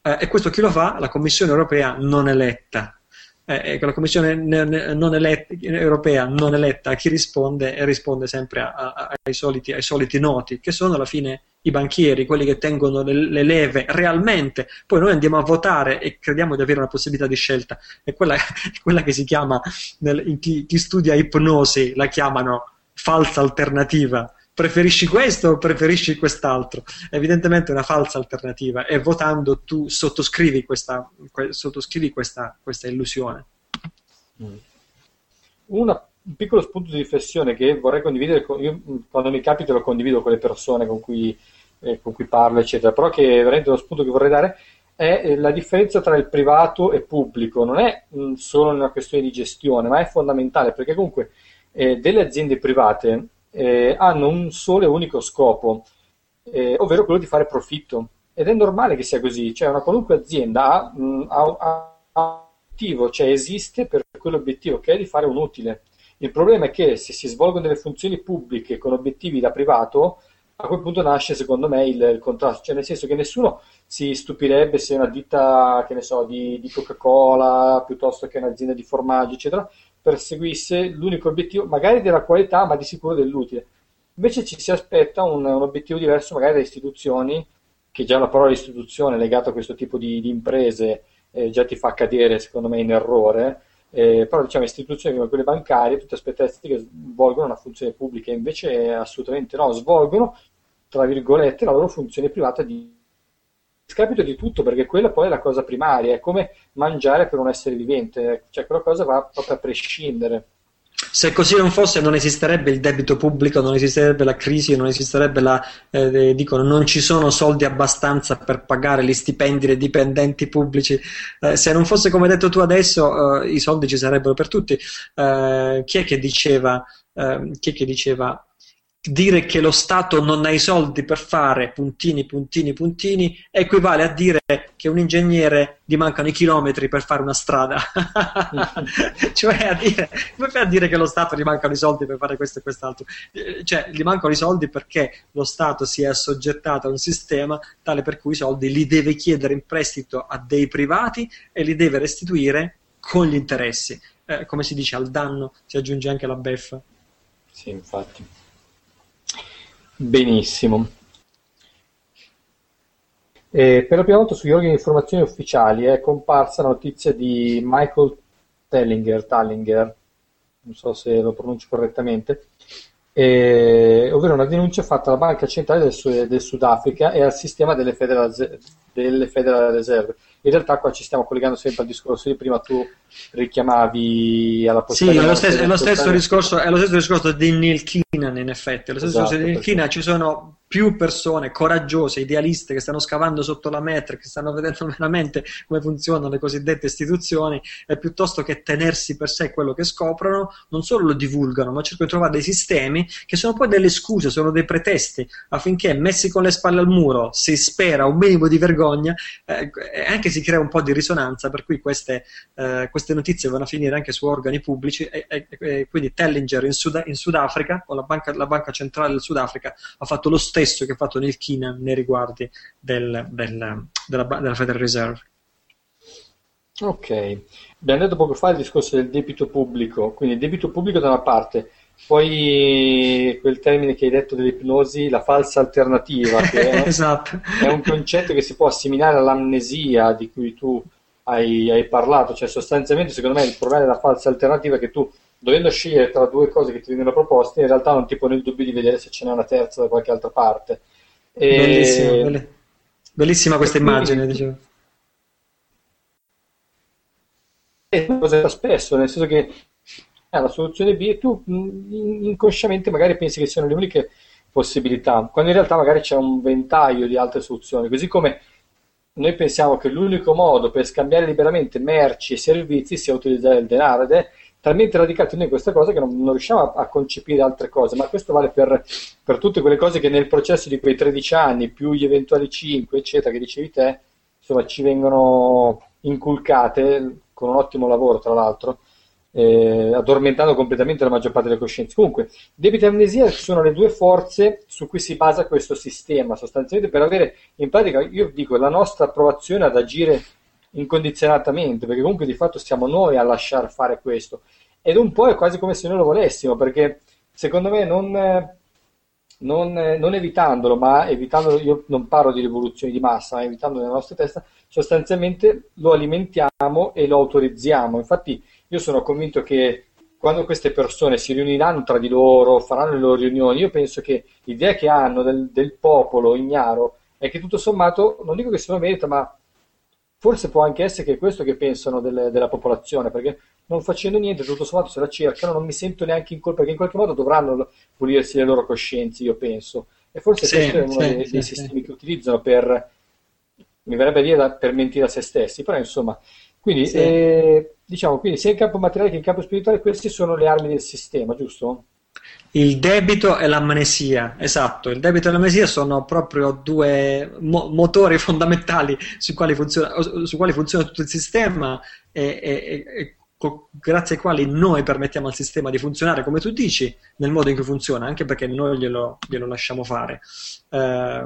eh, e questo chi lo fa? La Commissione europea non eletta eh, che la Commissione non eletta, europea non eletta a chi risponde e risponde sempre a, a, ai, soliti, ai, soliti, noti, che sono alla fine i banchieri, quelli che tengono le, le, leve realmente. Poi noi andiamo a votare e crediamo di avere una possibilità di scelta. È quella, [laughs] quella che si chiama, nel, chi, chi studia ipnosi, la chiamano falsa alternativa preferisci questo o preferisci quest'altro? Evidentemente è una falsa alternativa e votando tu sottoscrivi questa, sottoscrivi questa, questa illusione. Mm. Una, un piccolo spunto di riflessione che vorrei condividere, con, io quando mi capita lo condivido con le persone con cui, eh, con cui parlo, eccetera, però che veramente lo spunto che vorrei dare è eh, la differenza tra il privato e pubblico, non è mh, mm, solo una questione di gestione, ma è fondamentale perché comunque eh, delle aziende private eh, hanno un solo e unico scopo, eh, ovvero quello di fare profitto. Ed è normale che sia così, cioè una qualunque azienda ha, mh, ha, ha un obiettivo, cioè esiste per quell'obiettivo che è di fare un utile. Il problema è che se si svolgono delle funzioni pubbliche con obiettivi da privato, a quel punto nasce secondo me il, il, contrasto, cioè nel senso che nessuno si stupirebbe se una ditta, so, di, di Coca-Cola piuttosto che un'azienda di formaggi, eccetera, perseguisse l'unico obiettivo, magari della qualità, ma di sicuro dell'utile. Invece ci si aspetta un, un obiettivo diverso, magari da istituzioni, che già la parola istituzione legata a questo tipo di, di imprese eh, già ti fa cadere, secondo me, in errore. Eh, però diciamo istituzioni come quelle bancarie, tutte aspettezze che svolgono una funzione pubblica, invece assolutamente no, svolgono, tra virgolette, la loro funzione privata di scapito di tutto, perché quella poi è la cosa primaria, è come mangiare per un essere vivente, cioè quella cosa va proprio a prescindere. Se così non fosse, non esisterebbe il debito pubblico, non esisterebbe la crisi, non esisterebbe la. Eh, dicono non ci sono soldi abbastanza per pagare gli stipendi dei dipendenti pubblici. Eh, se non fosse come hai detto tu adesso, eh, i soldi ci sarebbero per tutti. Eh, chi è che diceva? Eh, chi è che diceva dire che lo Stato non ha i soldi per fare puntini, puntini, puntini equivale a dire che un ingegnere gli mancano i chilometri per fare una strada. [laughs] cioè a dire, come fai a dire che lo Stato gli mancano i soldi per fare questo e quest'altro? Eh, cioè, gli mancano i soldi perché lo Stato si è assoggettato a un sistema tale per cui i soldi li deve chiedere in prestito a dei privati e li deve restituire con gli interessi. Eh, come si dice, al danno si aggiunge anche la beffa. Sì, infatti. Benissimo. E per la prima volta sugli organi di informazione ufficiali è comparsa la notizia di Michael Tellinger, Tallinger, non so se lo pronuncio correttamente, eh, ovvero una denuncia fatta alla Banca Centrale del, del Sudafrica e al sistema delle Federal, delle Federal Reserve in realtà qua ci stiamo collegando sempre al discorso di prima, tu richiamavi alla possibilità... Sì, è lo, stesso, è lo stesso discorso, è lo stesso discorso di Neil Keenan in effetti, è lo stesso esatto, di Neil Keenan, ci sono più persone coraggiose, idealiste che stanno scavando sotto la metra, che stanno vedendo [laughs] veramente come funzionano le cosiddette istituzioni e piuttosto che tenersi per sé quello che scoprono, non solo lo divulgano, ma cercano di trovare dei sistemi che sono poi delle scuse, sono dei pretesti affinché messi con le spalle al muro si spera un minimo di vergogna eh, e anche si crea un po' di risonanza, per cui queste, eh, queste notizie vanno a finire anche su organi pubblici e, e, e quindi Tellinger in, Sud- in Sudafrica, o la banca, la banca centrale del Sudafrica, ha fatto lo stesso che ha fatto Neil Keenan nei riguardi del, del, della, della Federal Reserve. Ok, abbiamo detto poco fa il discorso del debito pubblico, quindi il debito pubblico da una parte, poi quel termine che hai detto dell'ipnosi, la falsa alternativa, che è, [laughs] esatto. è un concetto che si può assimilare all'amnesia di cui tu hai, hai, parlato, cioè sostanzialmente secondo me il problema della falsa alternativa è che tu dovendo scegliere tra due cose che ti vengono proposte, in realtà non ti pone il dubbio di vedere se ce n'è una terza da qualche altra parte. E... Bellissima, bellissima questa immagine, dicevo. E cosa spesso, nel senso che eh, la soluzione B e tu mm, inconsciamente magari pensi che siano le uniche possibilità, quando in realtà magari c'è un ventaglio di altre soluzioni, così come noi pensiamo che l'unico modo per scambiare liberamente merci e servizi sia utilizzare il denaro ed è talmente radicati noi questa cosa che non, non riusciamo a, a, concepire altre cose, ma questo vale per, per, tutte quelle cose che nel processo di quei 13 anni, più gli eventuali 5, eccetera, che dicevi te, insomma, ci vengono inculcate con un ottimo lavoro, tra l'altro, eh, addormentando completamente la maggior parte delle coscienze. Comunque, debito e amnesia sono le due forze su cui si basa questo sistema, sostanzialmente per avere, in pratica, io dico, la nostra approvazione ad agire incondizionatamente, perché comunque di fatto siamo noi a lasciar fare questo. Ed un po' è quasi come se noi lo volessimo, perché secondo me non, non, non evitandolo, ma evitandolo, io non parlo di rivoluzioni di massa, ma evitandolo nella nostra testa, sostanzialmente lo alimentiamo e lo autorizziamo. Infatti io sono convinto che quando queste persone si riuniranno tra di loro, faranno le loro riunioni, io penso che l'idea che hanno del, del popolo ignaro è che tutto sommato, non dico che se lo merita, ma forse può anche essere che è questo che pensano delle, della popolazione, perché non facendo niente, tutto sommato se la cercano, non mi sento neanche in colpa, perché in qualche modo dovranno pulirsi le loro coscienze, io penso. E forse sì, questo è uno sì, dei, sì, dei sistemi che utilizzano per, mi verrebbe a dire, per mentire a se stessi, però insomma, quindi, eh, diciamo, quindi sia in campo materiale che in campo spirituale, queste sono le armi del sistema, giusto? Il debito e l'amnesia, esatto, il debito e l'amnesia sono proprio due mo- motori [laughs] fondamentali su quali, funziona, su quali, funziona, tutto il sistema e, e, e grazie ai quali noi permettiamo al sistema di funzionare, come tu dici, nel modo in cui funziona, anche perché noi glielo, glielo lasciamo fare. Eh,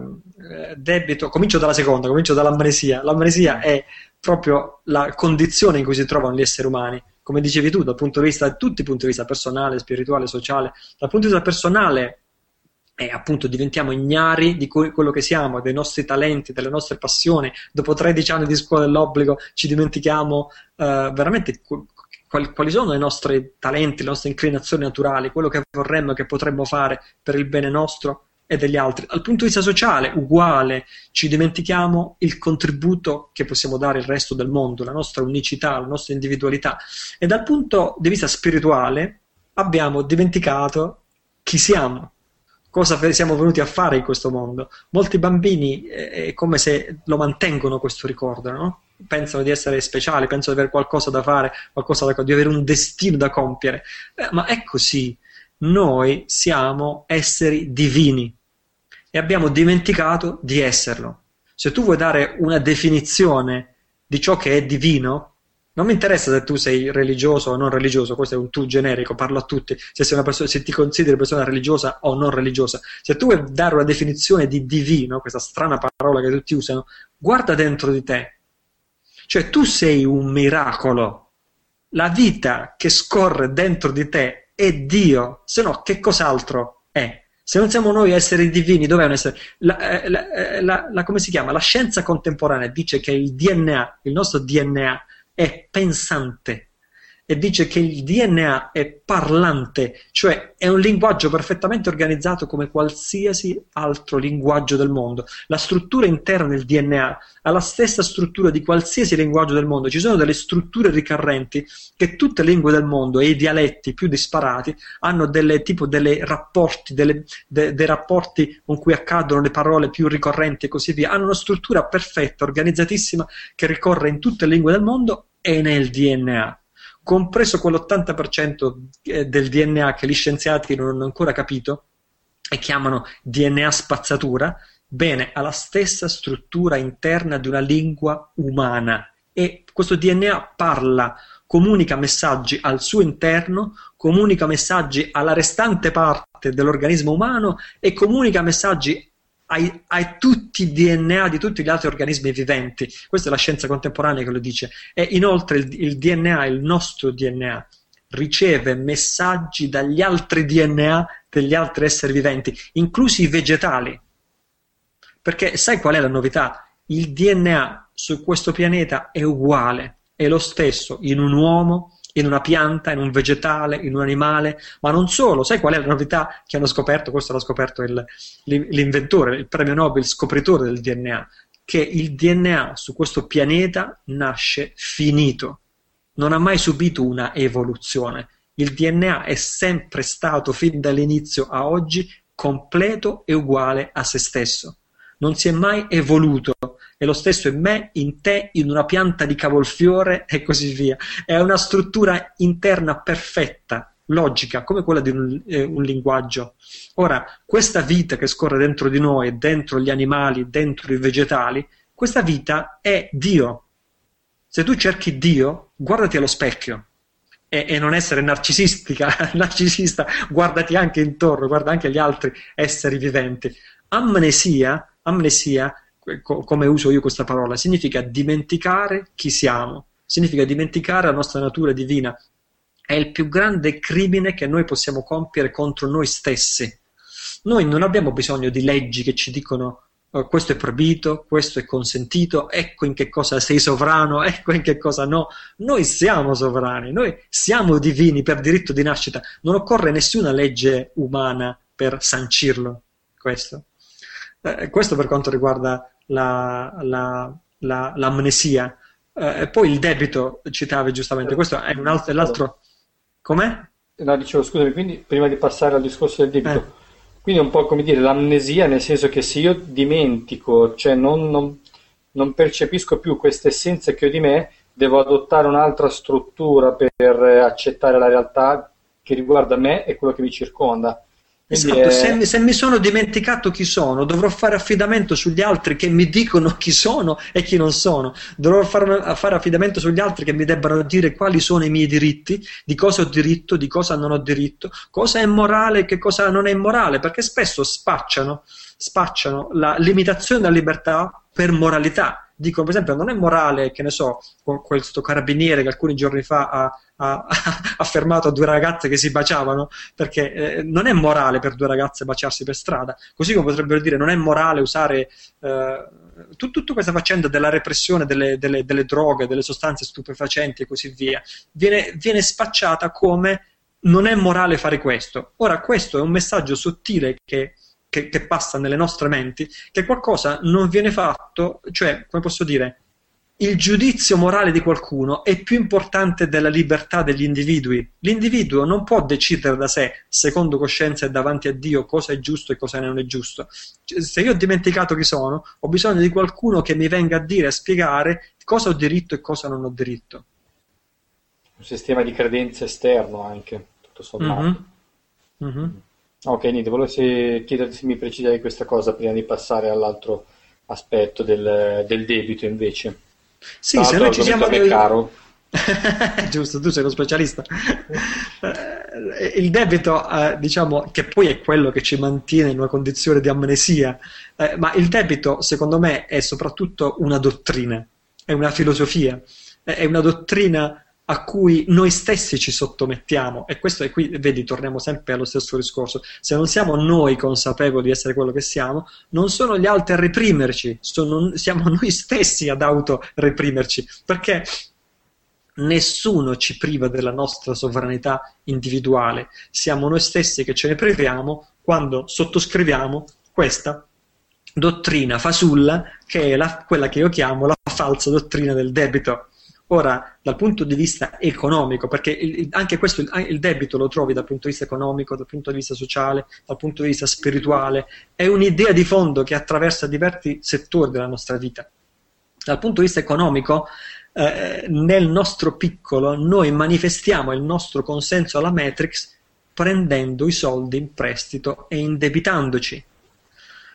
debito, comincio dalla seconda, comincio dall'amnesia. L'amnesia è proprio la condizione in cui si trovano gli esseri umani come dicevi tu, dal punto di vista, da tutti i punti di vista, personale, spirituale, sociale, dal punto di vista personale, e appunto diventiamo ignari di quello che siamo, dei nostri talenti, delle nostre passioni. Dopo 13 anni di scuola dell'obbligo ci dimentichiamo uh, veramente quali, sono i nostri talenti, le nostre inclinazioni naturali, quello che vorremmo che potremmo fare per il bene nostro e degli altri. Dal punto di vista sociale, uguale, ci dimentichiamo il contributo che possiamo dare al resto del mondo, la nostra unicità, la nostra individualità. E dal punto di vista spirituale, abbiamo dimenticato chi siamo, cosa siamo venuti a fare in questo mondo. Molti bambini eh, è come se lo mantengono questo ricordo, no? pensano di essere speciali, pensano di avere qualcosa da fare, qualcosa da, di avere un destino da compiere. Eh, ma è così. Noi siamo esseri divini e abbiamo dimenticato di esserlo. Se tu vuoi dare una definizione di ciò che è divino, non mi interessa se tu sei religioso o non religioso, questo è un tu generico, parlo a tutti, se, una persona, se ti consideri persona religiosa o non religiosa. Se tu vuoi dare una definizione di divino, questa strana parola che tutti usano, guarda dentro di te, cioè tu sei un miracolo. La vita che scorre dentro di te è Dio, se no che cos'altro è? Se non siamo noi esseri divini, dov'è un essere? La, eh, la, eh, la, la, come si chiama? La scienza contemporanea dice che il DNA, il nostro DNA, è pensante e dice che il DNA è parlante, cioè è un linguaggio perfettamente organizzato come qualsiasi altro linguaggio del mondo. La struttura interna del DNA ha la stessa struttura di qualsiasi linguaggio del mondo. Ci sono delle strutture ricorrenti che tutte le lingue del mondo e i dialetti più disparati hanno delle, tipo delle rapporti, delle, de, dei rapporti con cui accadono le parole più ricorrenti e così via. Hanno una struttura perfetta, organizzatissima, che ricorre in tutte le lingue del mondo e nel DNA compreso quell'80% eh, del DNA che gli scienziati non hanno ancora capito e chiamano DNA spazzatura, bene, ha la stessa struttura interna di una lingua umana. E questo DNA parla, comunica messaggi al suo interno, comunica messaggi alla restante parte dell'organismo umano e comunica messaggi hai, hai, tutti i DNA di tutti gli altri organismi viventi. Questa è la scienza contemporanea che lo dice. E inoltre il, il DNA, il nostro DNA, riceve messaggi dagli altri DNA degli altri esseri viventi, inclusi i vegetali. Perché sai qual è la novità? Il DNA su questo pianeta è uguale, è lo stesso in un uomo, in una pianta, in un vegetale, in un animale, ma non solo. Sai qual è la novità che hanno scoperto? Questo l'ha scoperto il, l'inventore, il premio Nobel scopritore del DNA, che il DNA su questo pianeta nasce finito, non ha mai subito una evoluzione. Il DNA è sempre stato fin dall'inizio a oggi completo e uguale a se stesso. Non si è mai evoluto e lo stesso in me, in te, in una pianta di cavolfiore [laughs] e così via. È una struttura interna perfetta, logica, come quella di un, eh, un, linguaggio. Ora, questa vita che scorre dentro di noi, dentro gli animali, dentro i vegetali, questa vita è Dio. Se tu cerchi Dio, guardati allo specchio. E, e non essere narcisistica, [laughs] narcisista, guardati anche intorno, guarda anche gli altri esseri viventi. Amnesia, amnesia co- come uso io questa parola, significa dimenticare chi siamo, significa dimenticare la nostra natura divina. È il più grande crimine che noi possiamo compiere contro noi stessi. Noi non abbiamo bisogno di leggi che ci dicono uh, questo è proibito, questo è consentito, ecco in che cosa sei sovrano, [laughs] ecco in che cosa no. Noi siamo sovrani, noi siamo divini per diritto di nascita. Non occorre nessuna legge umana per sancirlo. Questo. Eh, questo per quanto riguarda la, la, la, l'amnesia. Eh, poi il debito, citavi giustamente, questo è un altro... L'altro... Com'è? No, dicevo, scusami, quindi prima di passare al discorso del debito, eh. quindi è un po' come dire l'amnesia, nel senso che se io dimentico, cioè non, non, non percepisco più questa essenza che ho di me, devo adottare un'altra struttura per accettare la realtà che riguarda me e quello che mi circonda. Esatto, è... se, se, mi sono dimenticato chi sono, dovrò fare affidamento sugli altri che mi dicono chi sono e chi non sono. Dovrò fare, fare affidamento sugli altri che mi debbano dire quali sono i miei diritti, di cosa ho diritto, di cosa non ho diritto, cosa è morale e che cosa non è immorale, perché spesso spacciano, spacciano la limitazione della libertà per moralità. Dicono, per esempio, non è morale, che ne so, questo carabiniere che alcuni giorni fa ha ha, [laughs] ha fermato due ragazze che si baciavano, perché eh, non è morale per due ragazze baciarsi per strada, così come potrebbero dire non è morale usare eh, tut, tutta questa faccenda della repressione delle, delle, delle, droghe, delle sostanze stupefacenti e così via, viene, viene spacciata come non è morale fare questo. Ora, questo è un messaggio sottile che, che, che, passa nelle nostre menti, che qualcosa non viene fatto, cioè, come posso dire, il giudizio morale di qualcuno è più importante della libertà degli individui. L'individuo non può decidere da sé, secondo coscienza e davanti a Dio, cosa è giusto e cosa non è giusto. Cioè, se io ho dimenticato chi sono, ho bisogno di qualcuno che mi venga a dire, a spiegare cosa ho diritto e cosa non ho diritto. Un sistema di credenze esterno anche, tutto sommato. Mm-hmm. Mm-hmm. Ok, niente, volevo chiederti se mi precisavi questa cosa prima di passare all'altro aspetto del, del debito invece. Sì, se noi ci siamo... Caro. [laughs] Giusto, tu sei uno specialista. Eh, il debito, eh, diciamo, che poi è quello che ci mantiene in una condizione di amnesia, eh, ma il debito, secondo me, è soprattutto una dottrina, è una filosofia, è una dottrina a cui noi stessi ci sottomettiamo. E questo è qui, vedi, torniamo sempre allo stesso discorso, se non siamo noi consapevoli di essere quello che siamo, non sono gli altri a reprimerci, sono, siamo [laughs] noi stessi ad auto-reprimerci, perché nessuno ci priva della nostra sovranità individuale, siamo noi stessi che ce ne priviamo quando sottoscriviamo questa dottrina fasulla che è la, quella che io chiamo la falsa dottrina del debito Ora, dal punto di vista economico, perché il, anche questo, il, il, debito lo trovi dal punto di vista economico, dal punto di vista sociale, dal punto di vista spirituale, è un'idea di fondo che attraversa diversi settori della nostra vita. Dal punto di vista economico, eh, nel nostro piccolo, noi manifestiamo il nostro consenso alla Matrix prendendo i soldi in prestito e indebitandoci.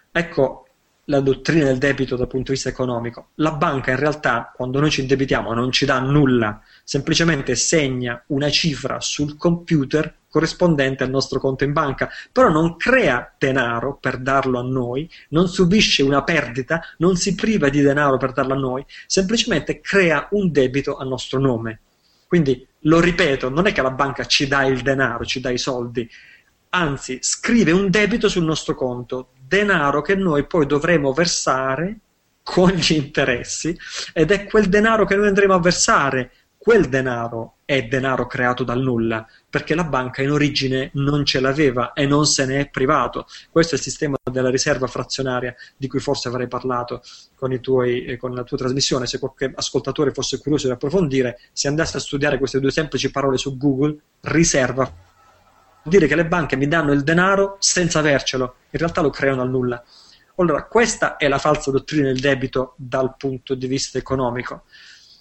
Ecco, la dottrina del debito dal punto di vista economico. La banca in realtà, quando noi ci indebitiamo, non ci dà nulla, semplicemente segna una cifra sul computer corrispondente al nostro conto in banca, però non crea denaro per darlo a noi, non subisce una perdita, non si priva di denaro per darlo a noi, semplicemente crea un debito a nostro nome. Quindi, lo ripeto, non è che la banca ci dà il denaro, ci dà i soldi, anzi scrive un debito sul nostro conto, denaro che noi poi dovremo versare con gli interessi ed è quel denaro che noi andremo a versare. Quel denaro è denaro creato dal nulla, perché la banca in origine non ce l'aveva e non se ne è privato. Questo è il sistema della riserva frazionaria di cui forse avrei parlato con, tuoi, eh, con la tua trasmissione. Se qualche ascoltatore fosse curioso di approfondire, se andasse a studiare queste due semplici parole su Google, riserva dire che le banche mi danno il denaro senza avercelo, in realtà lo creano al nulla. Allora, questa è la falsa dottrina del debito dal punto di vista economico,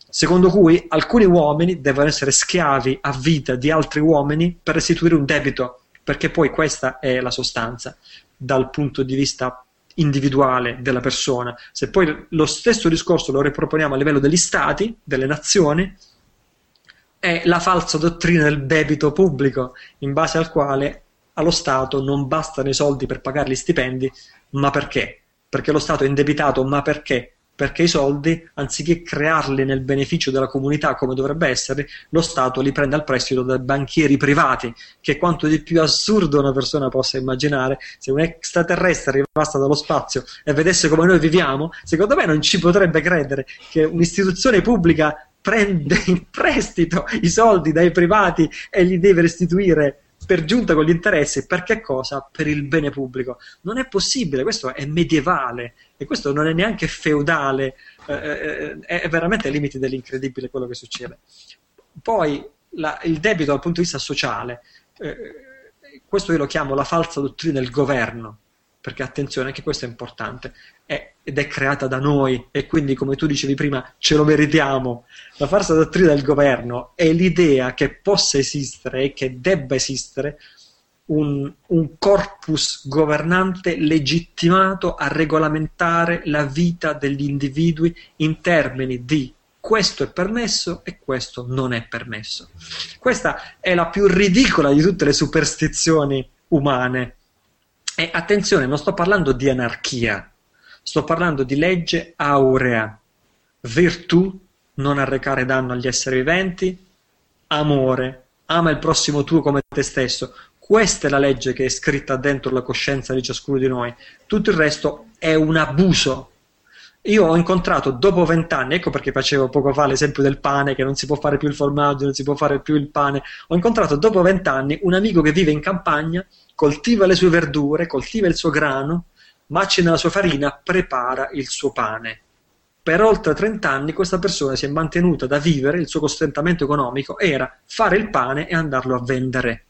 secondo cui alcuni uomini devono essere schiavi a vita di altri uomini per restituire un debito, perché poi questa è la sostanza dal punto di vista individuale della persona. Se poi lo stesso discorso lo riproponiamo a livello degli stati, delle nazioni, è la falsa dottrina del debito pubblico, in base al quale allo Stato non bastano i soldi per pagare gli stipendi, ma perché? Perché lo Stato è indebitato, ma perché? Perché i soldi, anziché crearli nel beneficio della comunità come dovrebbe essere, lo Stato li prende al prestito dai banchieri privati, che è quanto di più assurdo una persona possa immaginare. Se un extraterrestre arrivasse dallo spazio e vedesse come noi viviamo, secondo me non ci potrebbe credere che un'istituzione pubblica prende in prestito i soldi dai privati e li deve restituire per giunta con gli interessi, per che cosa? Per il bene pubblico. Non è possibile, questo è medievale e questo non è neanche feudale, eh, eh, eh è veramente ai limiti dell'incredibile quello che succede. Poi la, il debito dal punto di vista sociale, eh, questo io lo chiamo la falsa dottrina del governo, perché attenzione, anche questo è importante, è, ed è creata da noi e quindi, come tu dicevi prima, ce lo meritiamo. La falsa dottrina del governo è l'idea che possa esistere e che debba esistere un, un, corpus governante legittimato a regolamentare la vita degli individui in termini di questo è permesso e questo non è permesso. Questa è la più ridicola di tutte le superstizioni umane e attenzione, non sto parlando di anarchia, sto parlando di legge aurea, virtù, non arrecare danno agli esseri viventi, amore, ama il prossimo tuo come te stesso. Questa è la legge che è scritta dentro la coscienza di ciascuno di noi. Tutto il resto è un abuso. Io ho incontrato dopo vent'anni, ecco perché facevo poco fa l'esempio del pane, che non si può fare più il formaggio, non si può fare più il pane. Ho incontrato dopo vent'anni un amico che vive in campagna coltiva le sue verdure, coltiva il suo grano, macina la sua farina, prepara il suo pane. per oltre 30 anni questa persona si è mantenuta da vivere, il suo costentamento economico era fare il pane e andarlo a vendere.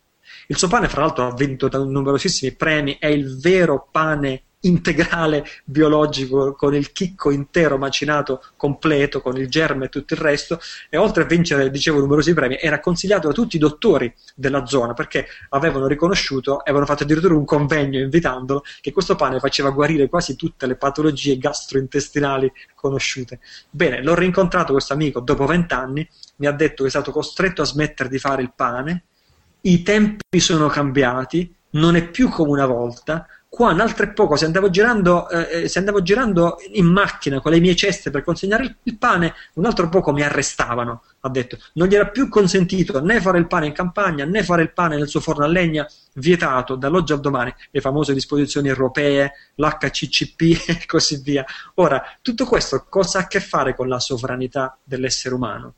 Il suo pane, fra l'altro, ha vinto numerosissimi premi, è il vero pane integrale biologico con il chicco intero macinato completo con il germe e tutto il resto e oltre a vincere dicevo numerosi premi era consigliato da tutti i dottori della zona perché avevano riconosciuto avevano fatto addirittura un convegno invitandolo che questo pane faceva guarire quasi tutte le patologie gastrointestinali conosciute. Bene l'ho rincontrato questo amico dopo vent'anni mi ha detto che è stato costretto a smettere di fare il pane i tempi sono cambiati non è più come una volta Qua un altro poco, se andavo, girando, eh, eh, se andavo girando in macchina con le mie ceste per consegnare il, il, pane, un altro poco mi arrestavano. Ha detto, non gli era più consentito né fare il pane in campagna né fare il pane nel suo forno a legna, vietato dall'oggi al domani, le famose disposizioni europee, l'HCCP [laughs] e così via. Ora, tutto questo cosa ha a che fare con la sovranità dell'essere umano?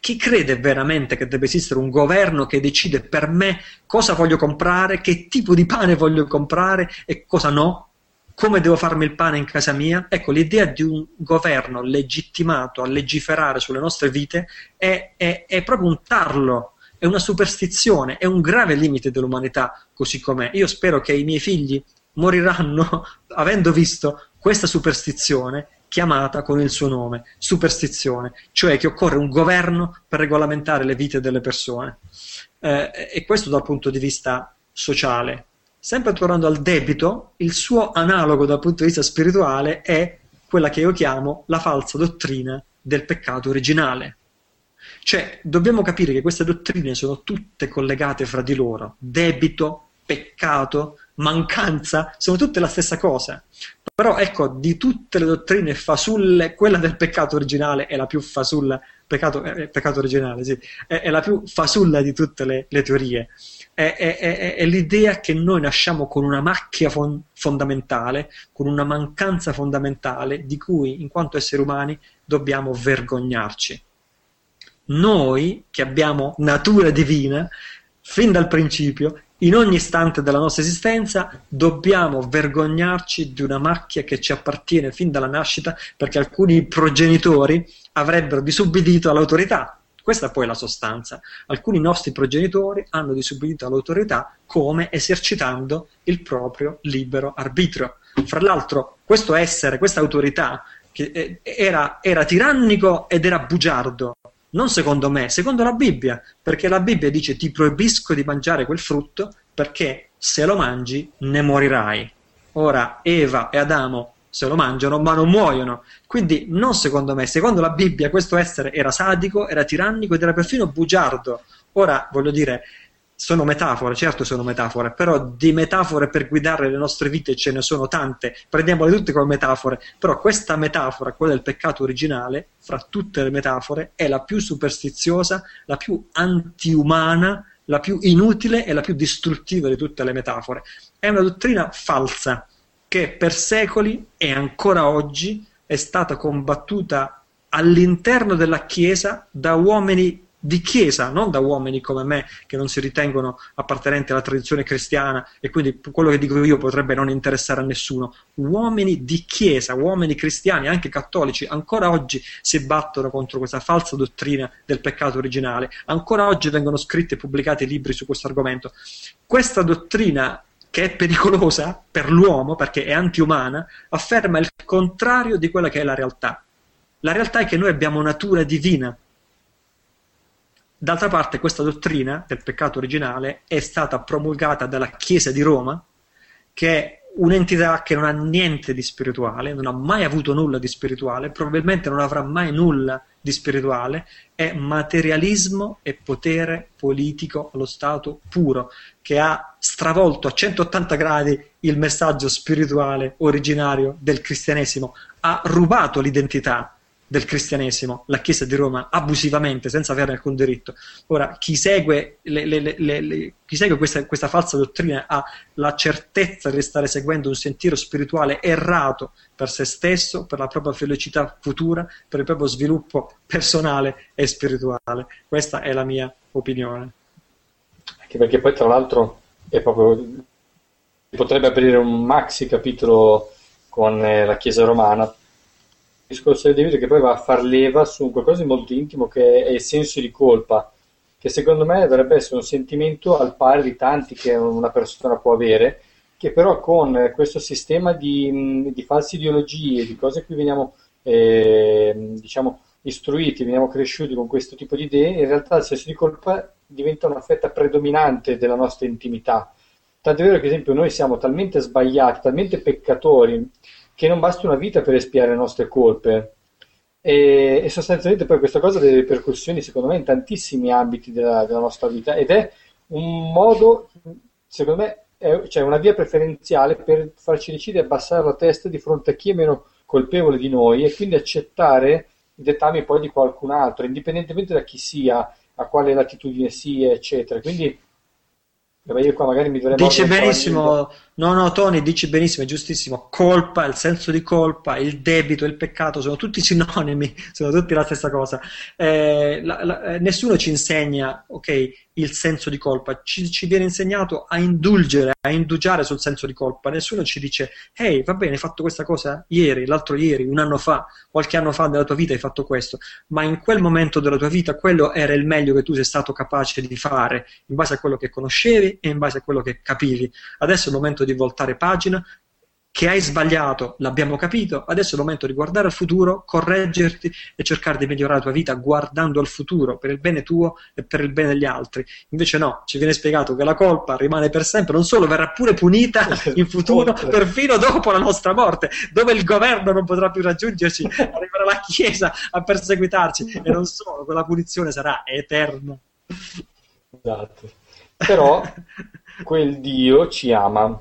Chi crede veramente che deve esistere un governo che decide per me cosa voglio comprare, che tipo di pane voglio comprare e cosa no? Come devo farmi il pane in casa mia? Ecco, l'idea di un governo legittimato a legiferare sulle nostre vite è, è, è proprio un tarlo è una superstizione, è un grave limite dell'umanità così com'è. Io spero che i miei figli moriranno [laughs] avendo visto questa superstizione chiamata con il suo nome, superstizione, cioè che occorre un governo per regolamentare le vite delle persone. Eh, e questo dal punto di vista sociale. Sempre tornando al debito, il suo analogo dal punto di vista spirituale è quella che io chiamo la falsa dottrina del peccato originale. Cioè, dobbiamo capire che queste dottrine sono tutte collegate fra di loro. Debito, peccato, mancanza, sono tutte la stessa cosa. Però ecco, di tutte le dottrine fasulle, quella del peccato originale è la più fasulla, peccato, eh, peccato originale, sì, è, è, la più fasulla di tutte le, le teorie. È, è, è, l'idea che noi nasciamo con una macchia fon- fondamentale, con una mancanza fondamentale di cui, in quanto esseri umani, dobbiamo vergognarci. Noi, che abbiamo natura divina, fin dal principio, in ogni istante della nostra esistenza dobbiamo vergognarci di una macchia che ci appartiene fin dalla nascita perché alcuni progenitori avrebbero disubbidito all'autorità. Questa è poi la sostanza. Alcuni nostri progenitori hanno disubbidito all'autorità come esercitando il proprio libero arbitrio. Fra l'altro, questo essere, questa autorità, che eh, era, era tirannico ed era bugiardo, non secondo me, secondo la Bibbia, perché la Bibbia dice ti proibisco di mangiare quel frutto perché se lo mangi ne morirai. Ora Eva e Adamo se lo mangiano ma non muoiono. Quindi non secondo me, secondo la Bibbia questo essere era sadico, era tirannico ed era perfino bugiardo. Ora voglio dire, sono metafore, certo sono metafore, però di metafore per guidare le nostre vite ce ne sono tante, prendiamole tutte come metafore, però questa metafora, quella del peccato originale, fra tutte le metafore, è la più superstiziosa, la più antiumana, la più inutile e la più distruttiva di tutte le metafore. È una dottrina falsa che per secoli e ancora oggi è stata combattuta all'interno della Chiesa da uomini di chiesa, non da uomini come me che non si ritengono appartenenti alla tradizione cristiana e quindi quello che dico io potrebbe non interessare a nessuno. Uomini di chiesa, uomini cristiani, anche cattolici, ancora oggi si battono contro questa falsa dottrina del peccato originale, ancora oggi vengono scritti e pubblicati libri su questo argomento. Questa dottrina che è pericolosa per l'uomo perché è antiumana, afferma il contrario di quella che è la realtà. La realtà è che noi abbiamo natura divina, D'altra parte questa dottrina del peccato originale è stata promulgata dalla Chiesa di Roma, che è un'entità che non ha niente di spirituale, non ha mai avuto nulla di spirituale, probabilmente non avrà mai nulla di spirituale, è materialismo e potere politico allo stato puro, che ha stravolto a 180 gradi il messaggio spirituale originario del cristianesimo, ha rubato l'identità del cristianesimo, la Chiesa di Roma, abusivamente, senza avere alcun diritto. Ora, chi segue, le, le, le, chi segue questa, questa, falsa dottrina ha la certezza di stare seguendo un sentiero spirituale errato per se stesso, per la propria felicità futura, per il proprio sviluppo personale e spirituale. Questa è la mia opinione. Anche perché poi, tra l'altro, è proprio potrebbe aprire un maxi capitolo con eh, la Chiesa romana discorso del debito che poi va a far leva su qualcosa di molto intimo che è il senso di colpa, che secondo me dovrebbe essere un sentimento al pari di tanti che una persona può avere, che però con questo sistema di, di false ideologie, di cose a cui veniamo, eh, diciamo, istruiti, veniamo cresciuti con questo tipo di idee, in realtà il senso di colpa diventa una fetta predominante della nostra intimità. Tant'è vero che, ad esempio, noi siamo talmente sbagliati, talmente peccatori, che non basta una vita per espiare le nostre colpe. E, e sostanzialmente poi questa cosa ha delle ripercussioni, secondo me, in tantissimi ambiti della, della nostra vita ed è un modo, secondo me, è, cioè una via preferenziale per farci decidere di abbassare la testa di fronte a chi è meno colpevole di noi e quindi accettare i dettami poi di qualcun altro, indipendentemente da chi sia, a quale latitudine sia, eccetera. Quindi io qua magari mi dovrei Dice benissimo, no, no, Tony, dici benissimo, è giustissimo. Colpa, il senso di colpa, il debito, il peccato sono tutti sinonimi, [laughs] sono tutti la stessa cosa. Eh, la, la, eh, nessuno ci insegna, ok, il senso di colpa, ci, ci, viene insegnato a indulgere, a indugiare sul senso di colpa. Nessuno ci dice, ehi, va bene, hai fatto questa cosa ieri, l'altro ieri, un anno fa, qualche anno fa nella tua vita hai fatto questo, ma in quel momento della tua vita quello era il meglio che tu sei stato capace di fare in base a quello che conoscevi e in base a quello che capivi. Adesso è il momento di voltare pagina, che hai sbagliato, l'abbiamo capito, adesso è il momento di guardare al futuro, correggerti e cercare di migliorare la tua vita guardando al futuro per il bene tuo e per il bene degli altri. Invece no, ci viene spiegato che la colpa rimane per sempre, non solo verrà pure punita [laughs] in futuro, perfino dopo la nostra morte, dove il governo non potrà più raggiungerci, arriverà la Chiesa a perseguitarci e non solo, quella punizione sarà eterna. Esatto. Però quel Dio ci ama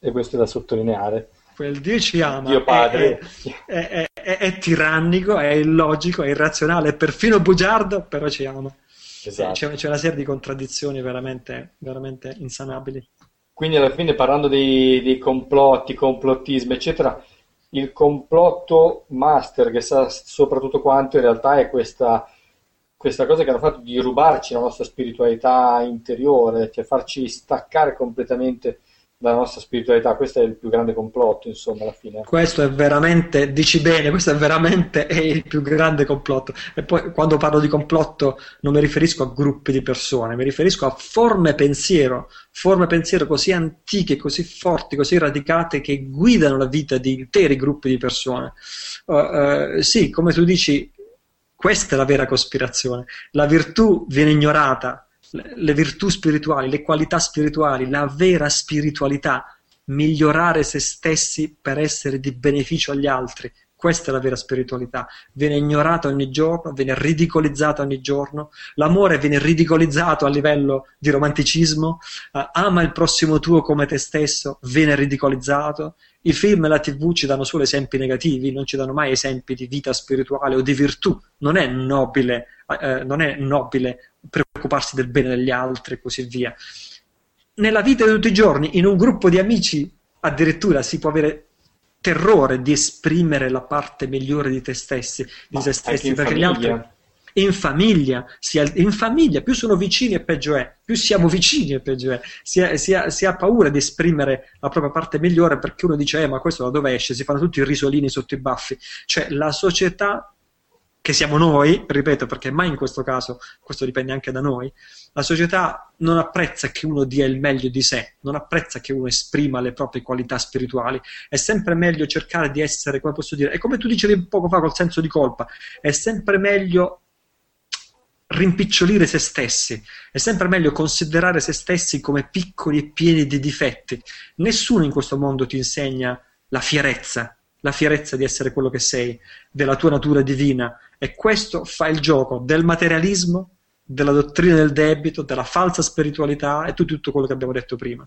e questo è da sottolineare. Quel Dio ci ama, Dio padre. È, è, è, è, tirannico, è illogico, è irrazionale, è perfino bugiardo, però ci ama. Esatto. C'è, c'è, una serie di contraddizioni veramente, veramente insanabili. Quindi alla fine parlando dei, dei complotti, complottismo, eccetera, il complotto master che sa soprattutto quanto in realtà è questa, questa cosa che hanno fatto di rubarci la nostra spiritualità interiore, cioè farci staccare completamente dalla nostra spiritualità. Questo è il più grande complotto, insomma, alla fine. Questo è veramente, dici bene, questo è veramente il più grande complotto. E poi quando parlo di complotto non mi riferisco a gruppi di persone, mi riferisco a forme pensiero, forme pensiero così antiche, così forti, così radicate che guidano la vita di interi gruppi di persone. Uh, uh, sì, come tu dici, questa è la vera cospirazione. La virtù viene ignorata, le virtù spirituali, le qualità spirituali, la vera spiritualità, migliorare se stessi per essere di beneficio agli altri. Questa è la vera spiritualità. Viene ignorata ogni giorno, viene ridicolizzata ogni giorno. L'amore viene ridicolizzato a livello di romanticismo. Uh, ama il prossimo tuo come te stesso, viene ridicolizzato. I film e la TV ci danno solo esempi negativi, non ci danno mai esempi di vita spirituale o di virtù. Non è nobile, eh, non è nobile preoccuparsi del bene degli altri e così via. Nella vita di tutti i giorni, in un gruppo di amici, addirittura si può avere terrore di esprimere la parte migliore di te stessi, di te stessi, perché famiglia. gli altri in famiglia, in famiglia, più sono vicini e peggio è, più siamo vicini e peggio è, si, ha, si, ha, si ha paura di esprimere la propria parte migliore perché uno dice, eh, ma questo da dove esce? Si fanno tutti i risolini sotto i baffi. Cioè, la società che siamo noi, ripeto, perché mai in questo caso, questo dipende anche da noi, la società non apprezza che uno dia il meglio di sé, non apprezza che uno esprima le proprie qualità spirituali, è sempre meglio cercare di essere, come posso dire, è come tu dicevi poco fa col senso di colpa, è sempre meglio rimpicciolire se stessi, è sempre meglio considerare se stessi come piccoli e pieni di difetti. Nessuno in questo mondo ti insegna la fierezza, la fierezza di essere quello che sei, della tua natura divina, e questo fa il gioco del materialismo, della dottrina del debito, della falsa spiritualità e tutto, tutto quello che abbiamo detto prima.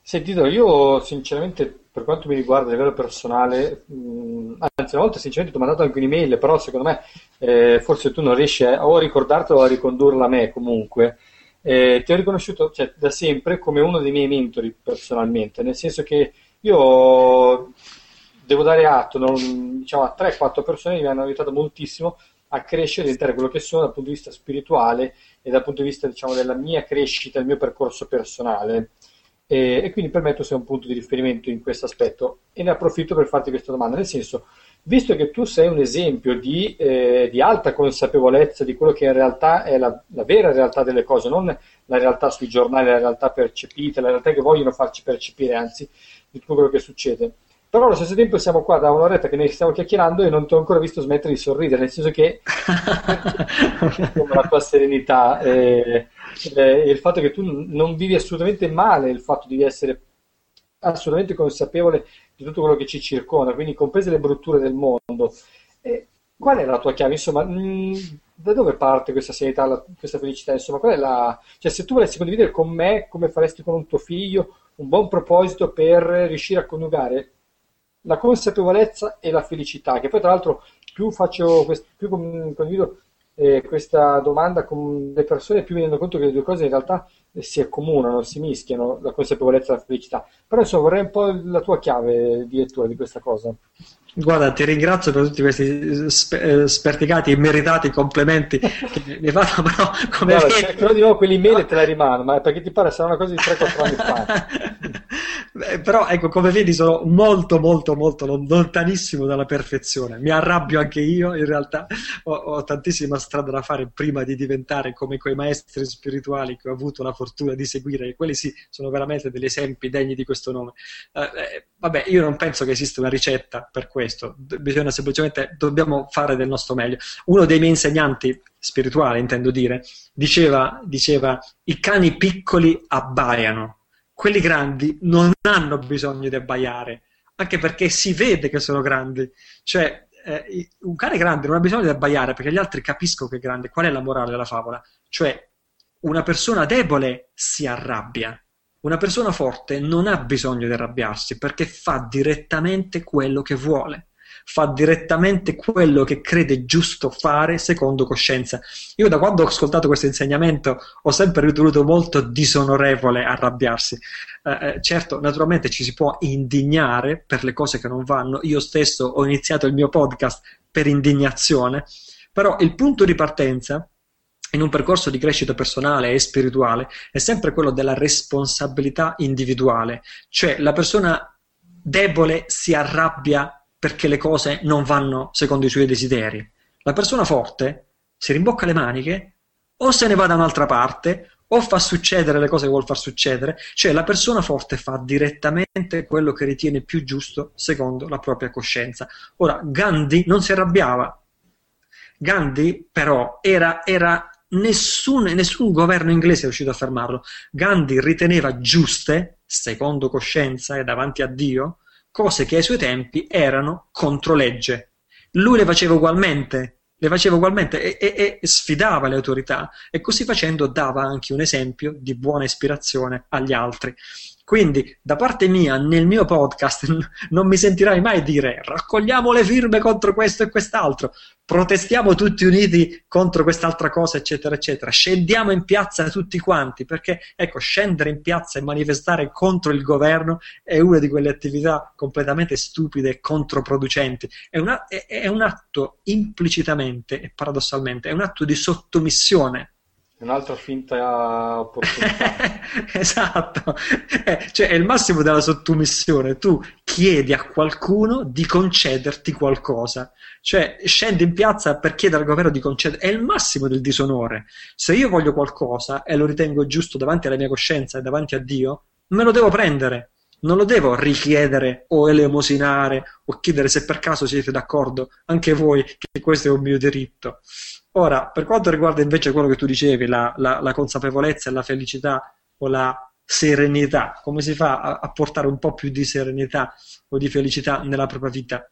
Sentito, io sinceramente per quanto mi riguarda a livello personale, mh, anzi una volta sinceramente ti ho mandato anche un'email, però secondo me eh, forse tu non riesci a, o a ricordartelo o a ricondurla a me comunque. Eh, ti ho riconosciuto cioè, da sempre come uno dei miei mentori personalmente, nel senso che io devo dare atto non, diciamo, a 3-4 persone che mi hanno aiutato moltissimo a crescere diventare quello che sono dal punto di vista spirituale e dal punto di vista diciamo, della mia crescita, del mio percorso personale. e, e, quindi per me tu sei un punto di riferimento in questo aspetto e ne approfitto per farti questa domanda, nel senso, visto che tu sei un esempio di, eh, di alta consapevolezza di quello che in realtà è la, la, vera realtà delle cose, non la realtà sui giornali, la realtà percepita, la realtà che vogliono farci percepire, anzi, di tutto quello che succede. Però allo stesso tempo siamo qua da un'oretta che ne stiamo chiacchierando e non ti ho ancora visto smettere di sorridere, nel senso che [laughs] la tua serenità e, e, il fatto che tu non vivi assolutamente male il fatto di essere assolutamente consapevole di tutto quello che ci circonda, quindi comprese le brutture del mondo. E qual è la tua chiave? Insomma, mh, da dove parte questa serenità, la, questa felicità? Insomma, qual è la... Cioè, se tu volessi condividere con me come faresti con un tuo figlio un buon proposito per riuscire a coniugare la consapevolezza e la felicità, che poi tra l'altro più faccio, più condivido eh, questa domanda con le persone, più mi rendo conto che le due cose in realtà si accomunano, si mischiano, la consapevolezza e la felicità. Però insomma vorrei un po' la tua chiave di lettura di questa cosa. Guarda, ti ringrazio per tutti questi sp- sperticati e meritati complimenti [laughs] che mi fatto, però come Guarda, vedi... Però di nuovo quell'email te la rimane, ma perché ti pare sarà una cosa di 3-4 anni fa. [laughs] Beh, però ecco, come vedi sono molto molto molto lontanissimo dalla perfezione. Mi arrabbio anche io, in realtà ho, ho tantissima strada da fare prima di diventare come quei maestri spirituali che ho avuto la fortuna di seguire, e quelli sì, sono veramente degli esempi degni di questo nome. Eh, eh, vabbè, io non penso che esista una ricetta per questo bisogna semplicemente, dobbiamo fare del nostro meglio. Uno dei miei insegnanti spirituali, intendo dire, diceva, diceva i cani piccoli abbaiano, quelli grandi non hanno bisogno di abbaiare, anche perché si vede che sono grandi. Cioè, eh, un cane grande non ha bisogno di abbaiare perché gli altri capiscono che è grande. Qual è la morale della favola? Cioè, una persona debole si arrabbia. Una persona forte non ha bisogno di arrabbiarsi perché fa direttamente quello che vuole fa direttamente quello che crede giusto fare secondo coscienza. Io da quando ho ascoltato questo insegnamento ho sempre ritenuto molto disonorevole arrabbiarsi. Eh, eh, certo, naturalmente ci si può indignare per le cose che non vanno. Io stesso ho iniziato il mio podcast per indignazione, però il punto di partenza in un percorso di crescita personale e spirituale è sempre quello della responsabilità individuale, cioè la persona debole si arrabbia perché le cose non vanno secondo i suoi desideri. La persona forte si rimbocca le maniche o se ne va da un'altra parte o fa succedere le cose che vuole far succedere, cioè la persona forte fa direttamente quello che ritiene più giusto secondo la propria coscienza. Ora, Gandhi non si arrabbiava. Gandhi però era, era nessun, nessun governo inglese è riuscito a fermarlo. Gandhi riteneva giuste, secondo coscienza e davanti a Dio, cose che ai suoi tempi erano contro legge. Lui le faceva ugualmente, le faceva ugualmente e, e, e, sfidava le autorità e così facendo dava anche un esempio di buona ispirazione agli altri. Quindi, da parte mia, nel mio podcast non mi sentirai mai dire raccogliamo le firme contro questo e quest'altro, protestiamo tutti uniti contro quest'altra cosa, eccetera, eccetera. Scendiamo in piazza tutti quanti, perché ecco, scendere in piazza e manifestare contro il governo è una di quelle attività completamente stupide e controproducenti. È, una, è, è un atto implicitamente e paradossalmente, è un atto di sottomissione Un'altra finta opportunità. [laughs] esatto, eh, cioè è il massimo della sottomissione. Tu chiedi a qualcuno di concederti qualcosa, cioè scendi in piazza per chiedere al governo di concedere, è il massimo del disonore. Se io voglio qualcosa e lo ritengo giusto davanti alla mia coscienza e davanti a Dio, me lo devo prendere. Non lo devo richiedere o elemosinare o chiedere se per caso siete d'accordo, anche voi, che questo è un mio diritto. Ora, per quanto riguarda invece quello che tu dicevi, la, la, la consapevolezza e la felicità o la serenità, come si fa a, a, portare un po' più di serenità o di felicità nella propria vita?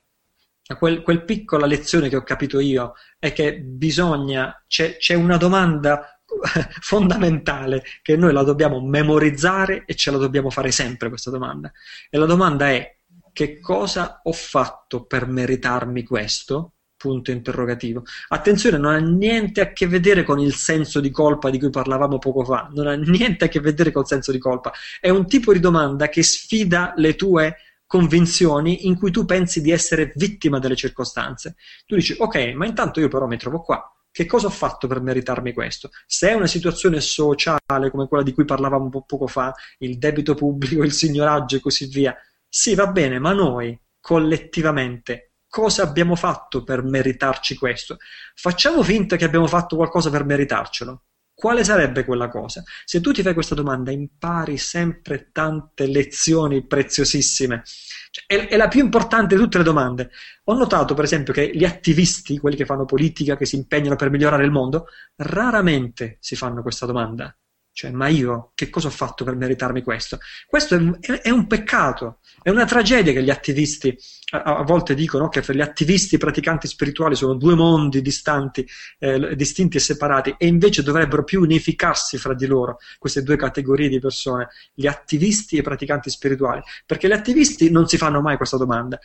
Quel, quel piccola lezione che ho capito io è che bisogna, c'è, c'è una domanda [laughs] fondamentale che noi la dobbiamo memorizzare e ce la dobbiamo fare sempre questa domanda. E la domanda è che cosa ho fatto per meritarmi questo? Punto interrogativo. Attenzione, non ha niente a che vedere con il senso di colpa di cui parlavamo poco fa, non ha niente a che vedere col senso di colpa. È un tipo di domanda che sfida le tue convinzioni in cui tu pensi di essere vittima delle circostanze. Tu dici, ok, ma intanto io però mi trovo qua, che cosa ho fatto per meritarmi questo? Se è una situazione sociale come quella di cui parlavamo poco fa, il debito pubblico, il [laughs] signoraggio e così via, sì, va bene, ma noi collettivamente cosa abbiamo fatto per meritarci questo? Facciamo finta che abbiamo fatto qualcosa per meritarcelo. Quale sarebbe quella cosa? Se tu ti fai questa domanda, impari sempre tante lezioni preziosissime. Cioè, è, è, la più importante di tutte le domande. Ho notato, per esempio, che gli attivisti, quelli che fanno politica, che si impegnano per migliorare il mondo, raramente si fanno questa domanda. Cioè, ma io che cosa ho fatto per meritarmi questo? Questo è, è, è un peccato, è una tragedia che gli attivisti a, volte dicono che per gli attivisti e i praticanti spirituali sono due mondi distanti, eh, distinti e separati, e invece dovrebbero più unificarsi fra di loro, queste due categorie di persone, gli attivisti e i praticanti spirituali, perché gli attivisti non si fanno mai questa domanda.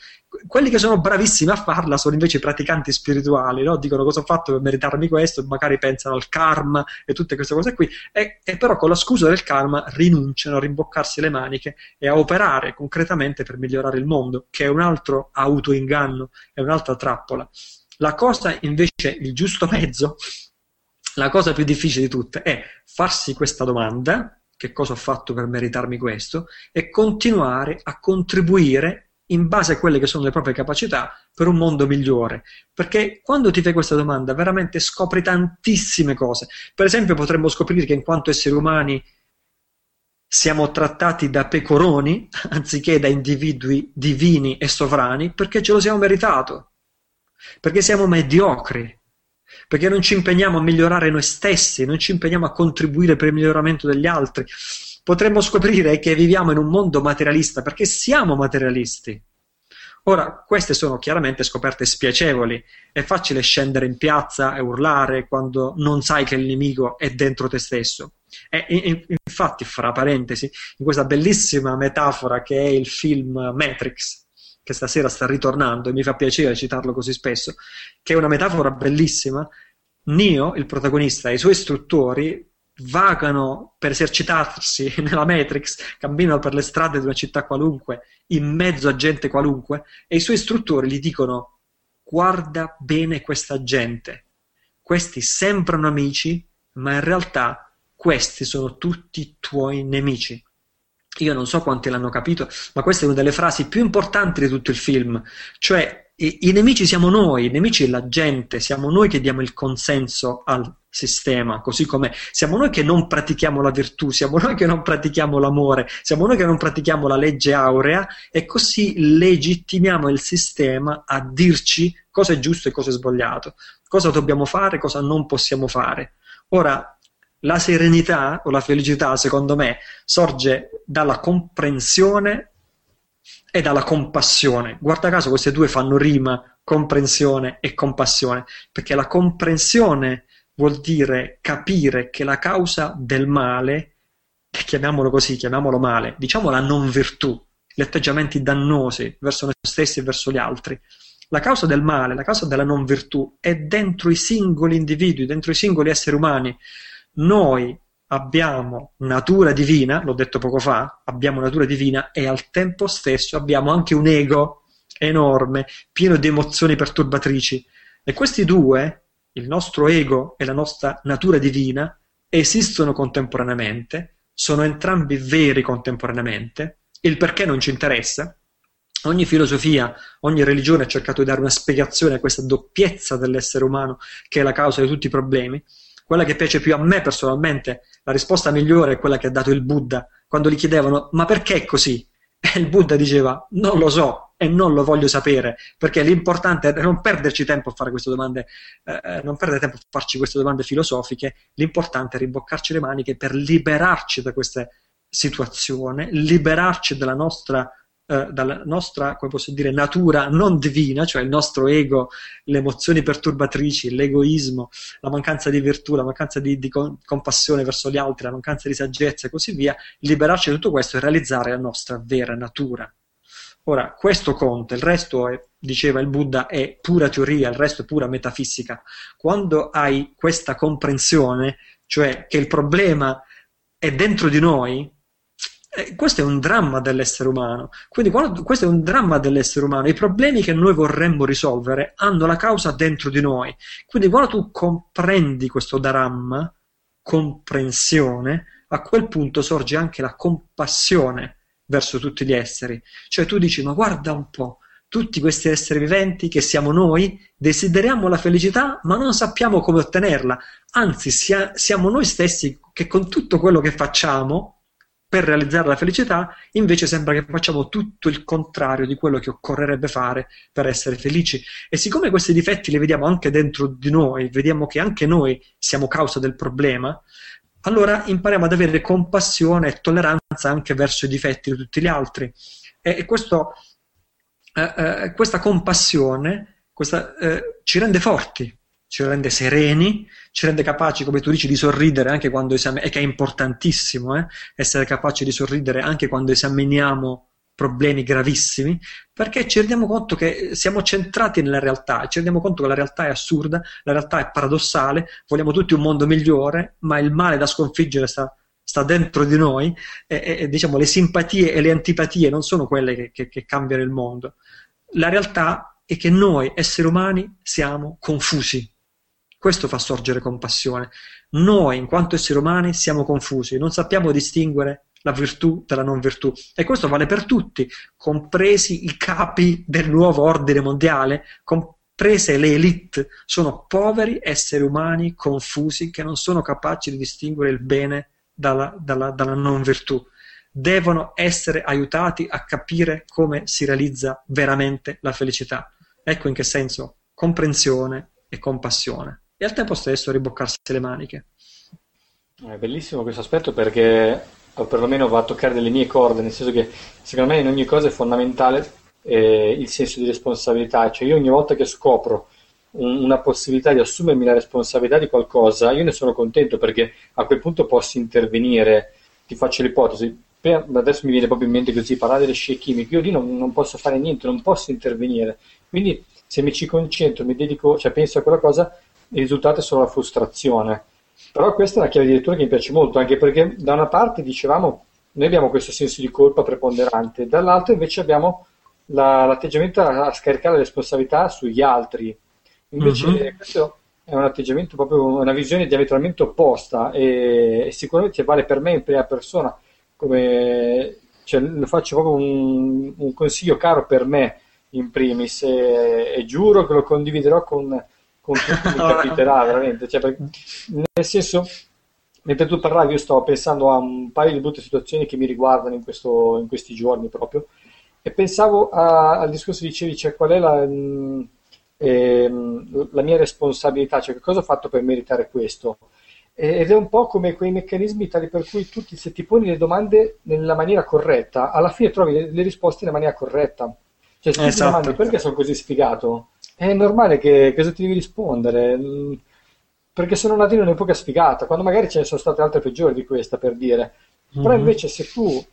Quelli che sono bravissimi a farla sono invece i praticanti spirituali, no? dicono cosa ho fatto per meritarmi questo, magari pensano al karma e tutte queste cose qui, e, e però con la scusa del karma rinunciano a rimboccarsi le maniche e a operare concretamente per migliorare il mondo, che è un altro autoinganno, è un'altra trappola. La cosa invece, il giusto mezzo, la cosa più difficile di tutte è farsi questa domanda, che cosa ho fatto per meritarmi questo, e continuare a contribuire in base a quelle che sono le proprie capacità per un mondo migliore. Perché quando ti fai questa domanda veramente scopri tantissime cose. Per esempio potremmo scoprire che in quanto esseri umani siamo trattati da pecoroni [laughs] anziché da individui divini e sovrani perché ce lo siamo meritato. Perché siamo mediocri. Perché non ci impegniamo a migliorare noi stessi, non ci impegniamo a contribuire per il miglioramento degli altri potremmo scoprire che viviamo in un mondo materialista perché siamo materialisti. Ora, queste sono chiaramente scoperte spiacevoli. È facile scendere in piazza e urlare quando non sai che il nemico è dentro te stesso. E, infatti, fra parentesi, in questa bellissima metafora che è il film Matrix, che stasera sta ritornando e mi fa piacere citarlo così spesso, che è una metafora bellissima, Neo, il protagonista, e i suoi istruttori vagano per esercitarsi [laughs] nella Matrix, camminano per le strade di una città qualunque, in mezzo a gente qualunque, e i suoi istruttori gli dicono guarda bene questa gente, questi sembrano amici, ma in realtà questi sono tutti i tuoi nemici. Io non so quanti l'hanno capito, ma questa è una delle frasi più importanti di tutto il film, cioè i, i nemici siamo noi, i nemici è la gente, siamo noi che diamo il consenso al sistema, così come siamo noi che non pratichiamo la virtù, siamo noi che non pratichiamo l'amore, siamo noi che non pratichiamo la legge aurea e così legittimiamo il sistema a dirci cosa è giusto e cosa è sbagliato, cosa dobbiamo fare, cosa non possiamo fare. Ora, la serenità o la felicità, secondo me, sorge dalla comprensione e dalla compassione. Guarda caso queste due fanno rima, comprensione e compassione, perché la comprensione vuol dire capire che la causa del male, chiamiamolo così, chiamiamolo male, diciamo la non virtù, gli atteggiamenti dannosi verso noi stessi e verso gli altri. La causa del male, la causa della non virtù è dentro i singoli individui, dentro i singoli esseri umani. Noi abbiamo natura divina, l'ho detto poco fa, abbiamo natura divina e al tempo stesso abbiamo anche un ego enorme, pieno di emozioni perturbatrici. E questi due il nostro ego e la nostra natura divina esistono contemporaneamente, sono entrambi veri contemporaneamente, il perché non ci interessa. Ogni filosofia, ogni religione ha cercato di dare una spiegazione a questa doppiezza dell'essere umano che è la causa di tutti i problemi. Quella che piace più a me personalmente, la risposta migliore è quella che ha dato il Buddha quando gli chiedevano ma perché è così? [laughs] E il Buddha diceva non lo so, e non lo voglio sapere, perché l'importante è non perderci tempo a fare queste domande, eh, eh, non perdere tempo a farci queste domande filosofiche, l'importante è rimboccarci le maniche per liberarci da questa situazione, liberarci dalla nostra eh, dalla nostra, come posso dire, natura non divina, cioè il nostro ego, le emozioni perturbatrici, l'egoismo, la mancanza di virtù, la mancanza di, di compassione verso gli altri, la mancanza di saggezza e così via, liberarci da tutto questo e realizzare la nostra vera natura. Ora, questo conta, il resto, è, diceva il Buddha, è pura teoria, il resto è pura metafisica. Quando hai questa comprensione, cioè che il problema è dentro di noi, Eh, questo è un dramma dell'essere umano. Quindi quando, questo è un dramma dell'essere umano. I problemi che noi vorremmo risolvere hanno la causa dentro di noi. Quindi quando tu comprendi questo dramma, comprensione, a quel punto sorge anche la compassione verso tutti gli esseri. Cioè tu dici, ma guarda un po', tutti questi esseri viventi che siamo noi, desideriamo la felicità, ma non sappiamo come ottenerla. Anzi, sia, siamo noi stessi che con tutto quello che facciamo per realizzare la felicità, invece sembra che facciamo tutto il contrario di quello che occorrerebbe fare per essere felici. E siccome questi difetti li vediamo anche dentro di noi, vediamo che anche noi siamo causa del problema, allora impariamo ad avere compassione e tolleranza anche verso i difetti di tutti gli altri. E, e questo eh, eh, questa compassione questa, eh, ci rende forti, ci rende sereni, ci rende capaci, come tu dici, di sorridere anche quando esaminiamo, e che è importantissimo eh, essere capaci di sorridere anche quando esaminiamo problemi gravissimi, perché ci rendiamo conto che siamo centrati nella realtà, ci rendiamo conto che la realtà è assurda, la realtà è paradossale, vogliamo tutti un mondo migliore, ma il male da sconfiggere sta sta dentro di noi e, e, diciamo le simpatie e le antipatie non sono quelle che, che, che cambiano il mondo. La realtà è che noi esseri umani siamo confusi. Questo fa sorgere compassione. Noi, in quanto esseri umani, siamo confusi, non sappiamo distinguere la virtù dalla non virtù. E questo vale per tutti, compresi i capi del nuovo ordine mondiale, comprese le elite. Sono poveri esseri umani confusi che non sono capaci di distinguere il bene dalla, dalla, dalla non virtù, devono essere aiutati a capire come si realizza veramente la felicità. Ecco in che senso comprensione e compassione. E al tempo stesso riboccarsi le maniche. È bellissimo questo aspetto perché, o perlomeno va a toccare delle mie corde, nel senso che secondo me in ogni cosa è fondamentale eh, il senso di responsabilità. Cioè io ogni volta che scopro una possibilità di assumermi la responsabilità di qualcosa, io ne sono contento perché a quel punto posso intervenire. Ti faccio l'ipotesi, per, adesso mi viene proprio in mente così, parlare delle scie chimiche, io lì non, non, posso fare niente, non posso intervenire. Quindi se mi ci concentro, mi dedico, cioè penso a quella cosa, il risultato è solo la frustrazione. Però questa è una chiave di lettura che mi piace molto, anche perché da una parte dicevamo, noi abbiamo questo senso di colpa preponderante, dall'altra invece abbiamo la, l'atteggiamento a, scaricare la responsabilità sugli altri Invece uh-huh. questo è un atteggiamento proprio una visione diametralmente opposta e, e sicuramente vale per me in prima persona come cioè, lo faccio proprio un, un, consiglio caro per me in primis e, e giuro che lo condividerò con, chi mi capiterà veramente cioè, perché, nel senso mentre tu parlavi io stavo pensando a un paio di brutte situazioni che mi riguardano in, questo, in questi giorni proprio e pensavo a, al discorso che dicevi cioè qual è la mh, ehm, la mia responsabilità, cioè che cosa ho fatto per meritare questo. Ed è un po' come quei meccanismi tali per cui tu ti, se ti poni le domande nella maniera corretta, alla fine trovi le, le risposte nella maniera corretta. Cioè, se esatto. ti domandi perché sono così sfigato, è normale che cosa ti devi rispondere mm, perché sono nato in un'epoca sfigata, quando magari ce ne sono state altre peggiori di questa per dire. Mm-hmm. Però mhm. invece se tu,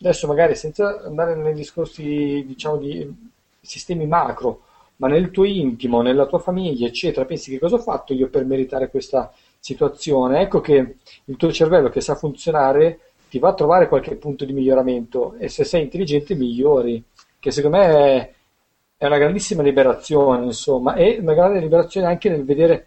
adesso magari senza andare nei discorsi diciamo di sistemi macro, ma nel tuo intimo, nella tua famiglia, eccetera, pensi che cosa ho fatto io per meritare questa situazione? Ecco che il tuo cervello che sa funzionare ti va a trovare qualche punto di miglioramento e se sei intelligente migliori, che secondo me è, una grandissima liberazione, insomma, e una grande liberazione anche nel vedere...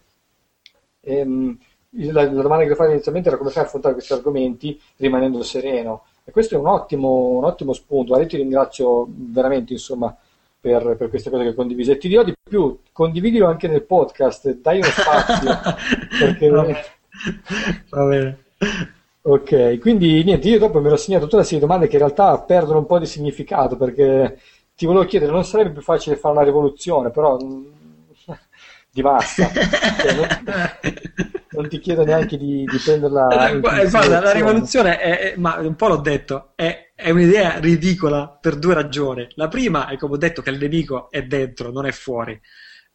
Ehm, la, la, domanda che fai inizialmente era come fai a affrontare questi argomenti rimanendo sereno. E questo è un ottimo, un ottimo spunto. Io ti ringrazio veramente, insomma, per, per, queste cose che condivisi. E ti dirò di più, condividilo anche nel podcast, dai uno spazio. [laughs] perché... Va bene. Ok, quindi niente, io dopo mi ero segnato tutta una serie di domande che in realtà perdono un po' di significato perché ti volevo chiedere, non sarebbe più facile fare una rivoluzione, però [laughs] di massa. Cioè, non, [laughs] non, ti chiedo neanche di, di prenderla. Eh, guarda, la rivoluzione, è, è, ma un po' l'ho detto, è, è, un'idea ridicola per due ragioni. La prima è, come ho detto, che il nemico è dentro, non è fuori.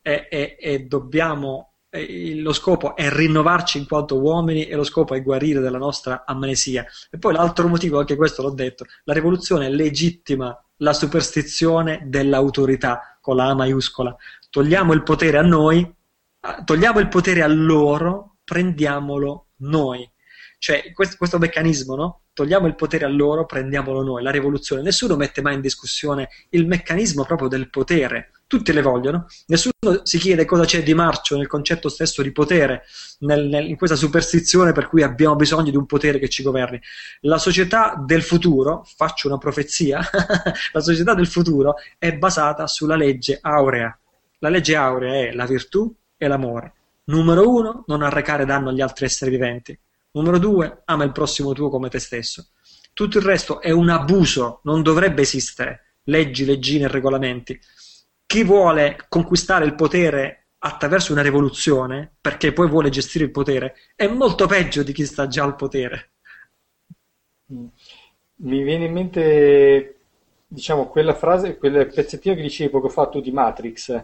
E, dobbiamo. Lo scopo è rinnovarci in quanto uomini e lo scopo è guarire dalla nostra amnesia. E poi l'altro motivo, anche questo l'ho detto, la rivoluzione legittima la superstizione dell'autorità con la A maiuscola togliamo il potere a noi, togliamo il potere a loro, prendiamolo noi. Cioè, questo, questo meccanismo, no? Togliamo il potere a loro, prendiamolo noi, la rivoluzione. Nessuno mette mai in discussione il meccanismo proprio del potere. Tutti le vogliono, nessuno si chiede cosa c'è di marcio nel concetto stesso di potere, nel, nel, in questa superstizione per cui abbiamo bisogno di un potere che ci governi. La società del futuro, faccio una profezia, [laughs] la società del futuro è basata sulla legge aurea. La legge aurea è la virtù e l'amore. Numero uno, non arrecare danno agli altri esseri viventi. Numero due, ama il prossimo tuo come te stesso. Tutto il resto è un abuso, non dovrebbe esistere. Leggi, leggine e regolamenti. Chi vuole conquistare il potere attraverso una rivoluzione, perché poi vuole gestire il potere, è molto peggio di chi sta già al potere. Mi viene in mente, diciamo, quella frase, quel pezzettino che dicevi poco fa tu di Matrix,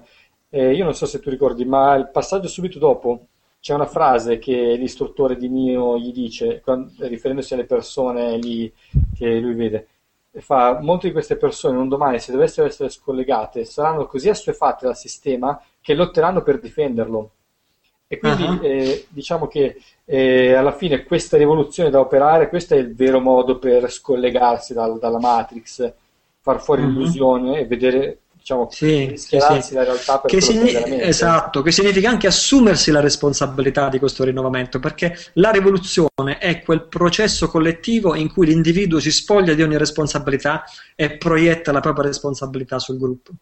eh, io non so se tu ricordi, ma il passaggio subito dopo c'è una frase che l'istruttore di Nio gli dice, quando, riferendosi alle persone lì che lui vede, fa, molte di queste persone un domani, se dovessero essere scollegate, saranno così assuefatte dal sistema che lotteranno per difenderlo. E quindi uh-huh. eh, diciamo che eh, alla fine questa rivoluzione da operare, questo è il vero modo per scollegarsi dal, dalla Matrix, far fuori uh-huh. l'illusione e vedere diciamo, sì, schierarsi sì, sì. la realtà per che signi- Esatto, che significa anche assumersi la responsabilità di questo rinnovamento, perché la rivoluzione è quel processo collettivo in cui l'individuo si spoglia di ogni responsabilità e proietta la propria responsabilità sul gruppo.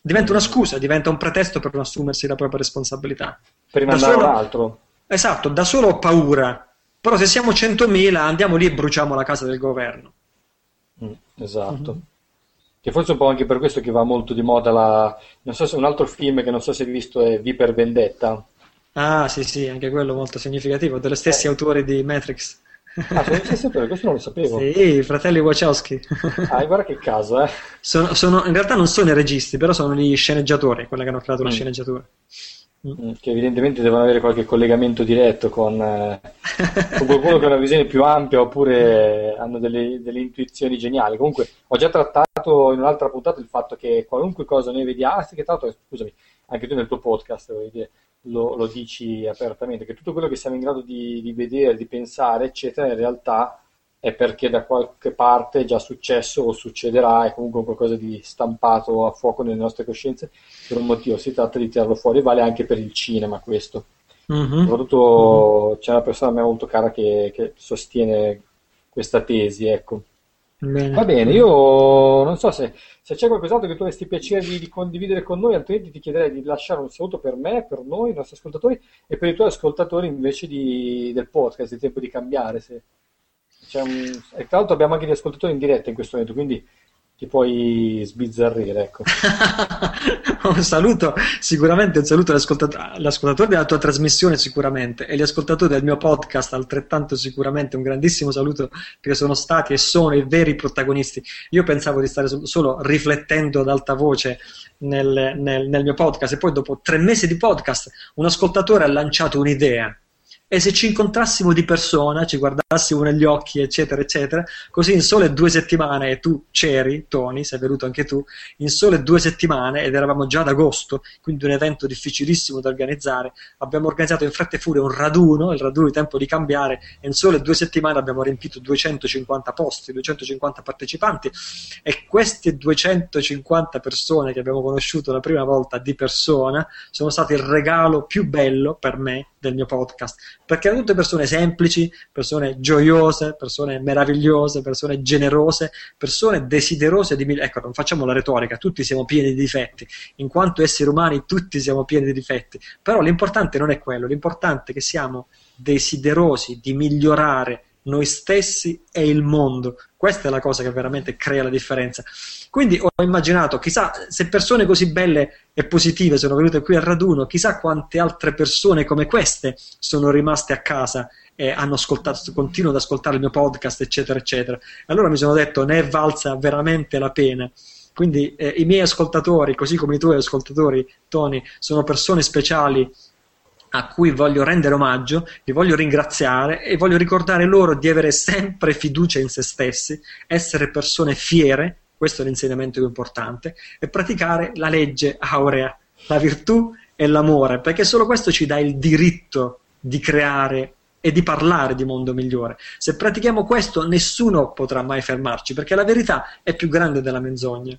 Diventa una scusa, diventa un pretesto per non assumersi la propria responsabilità. Per rimandare solo... altro. Esatto, da solo ho paura, però se siamo 100.000 andiamo lì e bruciamo la casa del governo. Mm, esatto. Mm-hmm. Che forse è un po' anche per questo che va molto di moda la... Non so se un altro film che non so se hai visto è V per Vendetta. Ah, sì, sì, anche quello molto significativo, degli stessi eh. autori di Matrix. Ah, sono gli stessi autori, questo non lo sapevo. [laughs] Sì, i fratelli Wachowski. [laughs] Ah, guarda che caso, eh. Sono, sono, in realtà non sono i registi, però sono gli sceneggiatori, quelli che hanno creato mm. la sceneggiatura. Mm. mm. Che evidentemente devono avere qualche collegamento diretto con, eh, con qualcuno che ha una visione più ampia oppure [laughs] hanno delle, delle, intuizioni geniali. Comunque, ho già trattato in un'altra puntata il fatto che qualunque cosa noi vediamo, ah, che tra l'altro, scusami, anche tu nel tuo podcast lo, lo, dici apertamente, che tutto quello che siamo in grado di, di vedere, di pensare, eccetera, in realtà è perché da qualche parte è già successo o succederà, è comunque qualcosa di stampato a fuoco nelle nostre coscienze per un motivo, si tratta di tirarlo fuori, vale anche per il cinema questo. Mm-hmm. Soprattutto mm-hmm. c'è una persona a me molto cara che, che sostiene questa tesi, ecco. Bene. Va bene, io non so se, se, c'è qualcos'altro che tu avresti piacere di, di, condividere con noi, altrimenti ti chiederei di lasciare un saluto per me, per noi, i nostri ascoltatori e per i tuoi ascoltatori invece di, del podcast, è tempo di cambiare. Se, un... E tra l'altro abbiamo anche gli ascoltatori in diretta in questo momento, quindi ti puoi sbizzarrire. Ecco. [laughs] un saluto, sicuramente un saluto all'ascoltatore della tua trasmissione sicuramente e agli ascoltatori del mio podcast altrettanto sicuramente un grandissimo saluto perché sono stati e sono i veri protagonisti. Io pensavo di stare solo riflettendo ad alta voce nel, nel, nel mio podcast e poi dopo tre mesi di podcast un ascoltatore ha lanciato un'idea e se ci incontrassimo di persona, ci guardassimo negli occhi, eccetera, eccetera, così in sole due settimane, e tu c'eri, Tony, sei venuto anche tu, in sole due settimane, ed eravamo già ad agosto, quindi un evento difficilissimo da organizzare, abbiamo organizzato in fretta e furia un raduno, il raduno di tempo di cambiare, e in sole due settimane abbiamo riempito 250 posti, 250 partecipanti, e queste 250 persone che abbiamo conosciuto la prima volta di persona sono state il regalo più bello per me del mio podcast, perché erano tutte persone semplici, persone gioiose, persone meravigliose, persone generose, persone desiderose di ecco, non facciamo la retorica, tutti siamo pieni di difetti, in quanto esseri umani tutti siamo pieni di difetti, però l'importante non è quello, l'importante è che siamo desiderosi di migliorare noi stessi e il mondo. Questa è la cosa che veramente crea la differenza. Quindi ho immaginato, chissà, se persone così belle e positive sono venute qui al raduno, chissà quante altre persone come queste sono rimaste a casa e hanno ascoltato, continuano ad ascoltare il mio podcast, eccetera, eccetera. Allora mi sono detto, ne è valsa veramente la pena. Quindi eh, i miei ascoltatori, così come i tuoi ascoltatori, Tony, sono persone speciali a cui voglio rendere omaggio, li voglio ringraziare e voglio ricordare loro di avere sempre fiducia in se stessi, essere persone fiere, questo è l'insegnamento più importante, e praticare la legge aurea, la virtù e l'amore, perché solo questo ci dà il diritto di creare e di parlare di mondo migliore. Se pratichiamo questo, nessuno potrà mai fermarci, perché la verità è più grande della menzogna.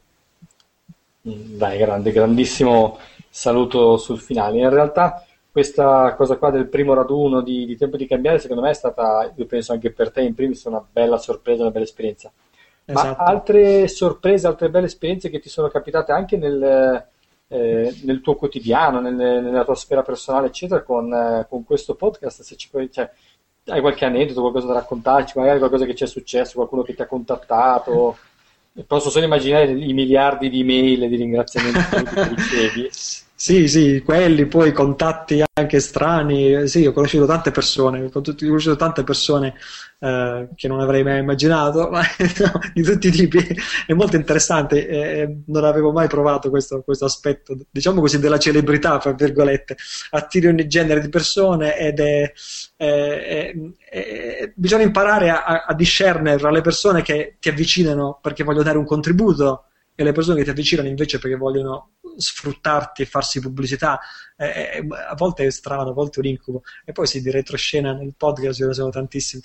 Dai, grande, grandissimo saluto sul finale. In realtà questa cosa qua del primo raduno di, di, Tempo di Cambiare, secondo me è stata, io penso anche per te in primis, una bella sorpresa, una bella esperienza. Esatto. Ma altre sorprese, altre belle esperienze che ti sono capitate anche nel, eh, nel tuo quotidiano, nel, nella tua sfera personale, eccetera, con, eh, con questo podcast, se ci puoi, cioè, hai qualche aneddoto, qualcosa da raccontarci, magari qualcosa che ci è successo, qualcuno che ti ha contattato. Posso solo immaginare i miliardi di email e di ringraziamenti che ricevi. [laughs] Sì, sì, quelli, poi contatti anche strani. Sì, ho conosciuto tante persone, ho conosciuto tante persone eh, che non avrei mai immaginato, [laughs] ma no, di tutti i tipi. È molto interessante, eh, non avevo mai provato questo, questo, aspetto, diciamo così, della celebrità, tra virgolette. Attiri ogni genere di persone ed è, è, è bisogna imparare a, a discernere tra le persone che ti avvicinano perché vogliono dare un contributo e le persone che ti avvicinano invece perché vogliono sfruttarti e farsi pubblicità, eh, a volte è strano, a volte è un incubo. E poi sì, di retroscena nel podcast ce ne sono tantissimi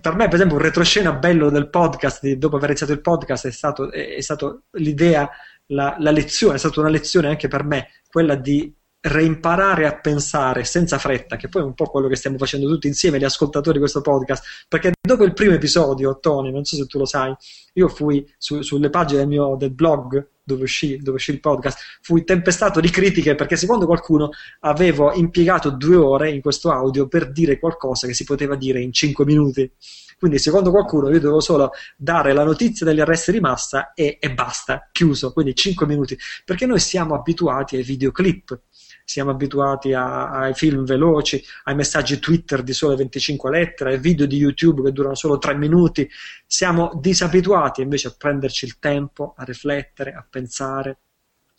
per me, per esempio, un retroscena bello del podcast, di, dopo aver iniziato il podcast, è stato, è, è stato l'idea, la, la, lezione, è stata una lezione anche per me, quella di reimparare a pensare senza fretta, che poi è un po' quello che stiamo facendo tutti insieme, gli ascoltatori di questo podcast, perché dopo il primo episodio, Tony, non so se tu lo sai, io fui su, sulle pagine del mio del blog dove uscì, dove uscì il podcast, fui tempestato di critiche perché secondo qualcuno avevo impiegato due ore in questo audio per dire qualcosa che si poteva dire in cinque minuti. Quindi, secondo qualcuno, io dovevo solo dare la notizia degli arresti di massa e, e basta, chiuso. Quindi 5 minuti. Perché noi siamo abituati ai videoclip, siamo abituati a, ai film veloci, ai messaggi Twitter di sole 25 lettere, ai video di YouTube che durano solo 3 minuti. Siamo disabituati invece a prenderci il tempo, a riflettere, a pensare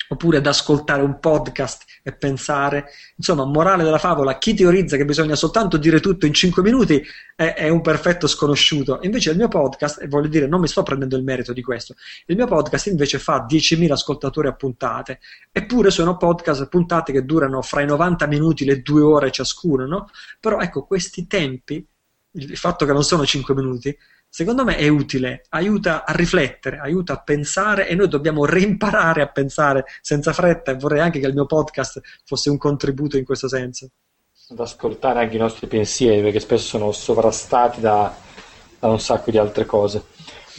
oppure ad ascoltare un podcast e pensare. Insomma, morale della favola, chi teorizza che bisogna soltanto dire tutto in 5 minuti è, è, un perfetto sconosciuto. Invece il mio podcast, e voglio dire, non mi sto prendendo il merito di questo, il mio podcast invece fa 10.000 ascoltatori a puntate, eppure sono podcast a puntate che durano fra i 90 minuti e le 2 ore ciascuno, no? Però ecco, questi tempi, il fatto che non sono 5 minuti, secondo me è utile, aiuta a riflettere, aiuta a pensare e noi dobbiamo reimparare a pensare senza fretta e vorrei anche che il mio podcast fosse un contributo in questo senso. Ad ascoltare anche i nostri pensieri perché spesso sono sovrastati da, da un sacco di altre cose.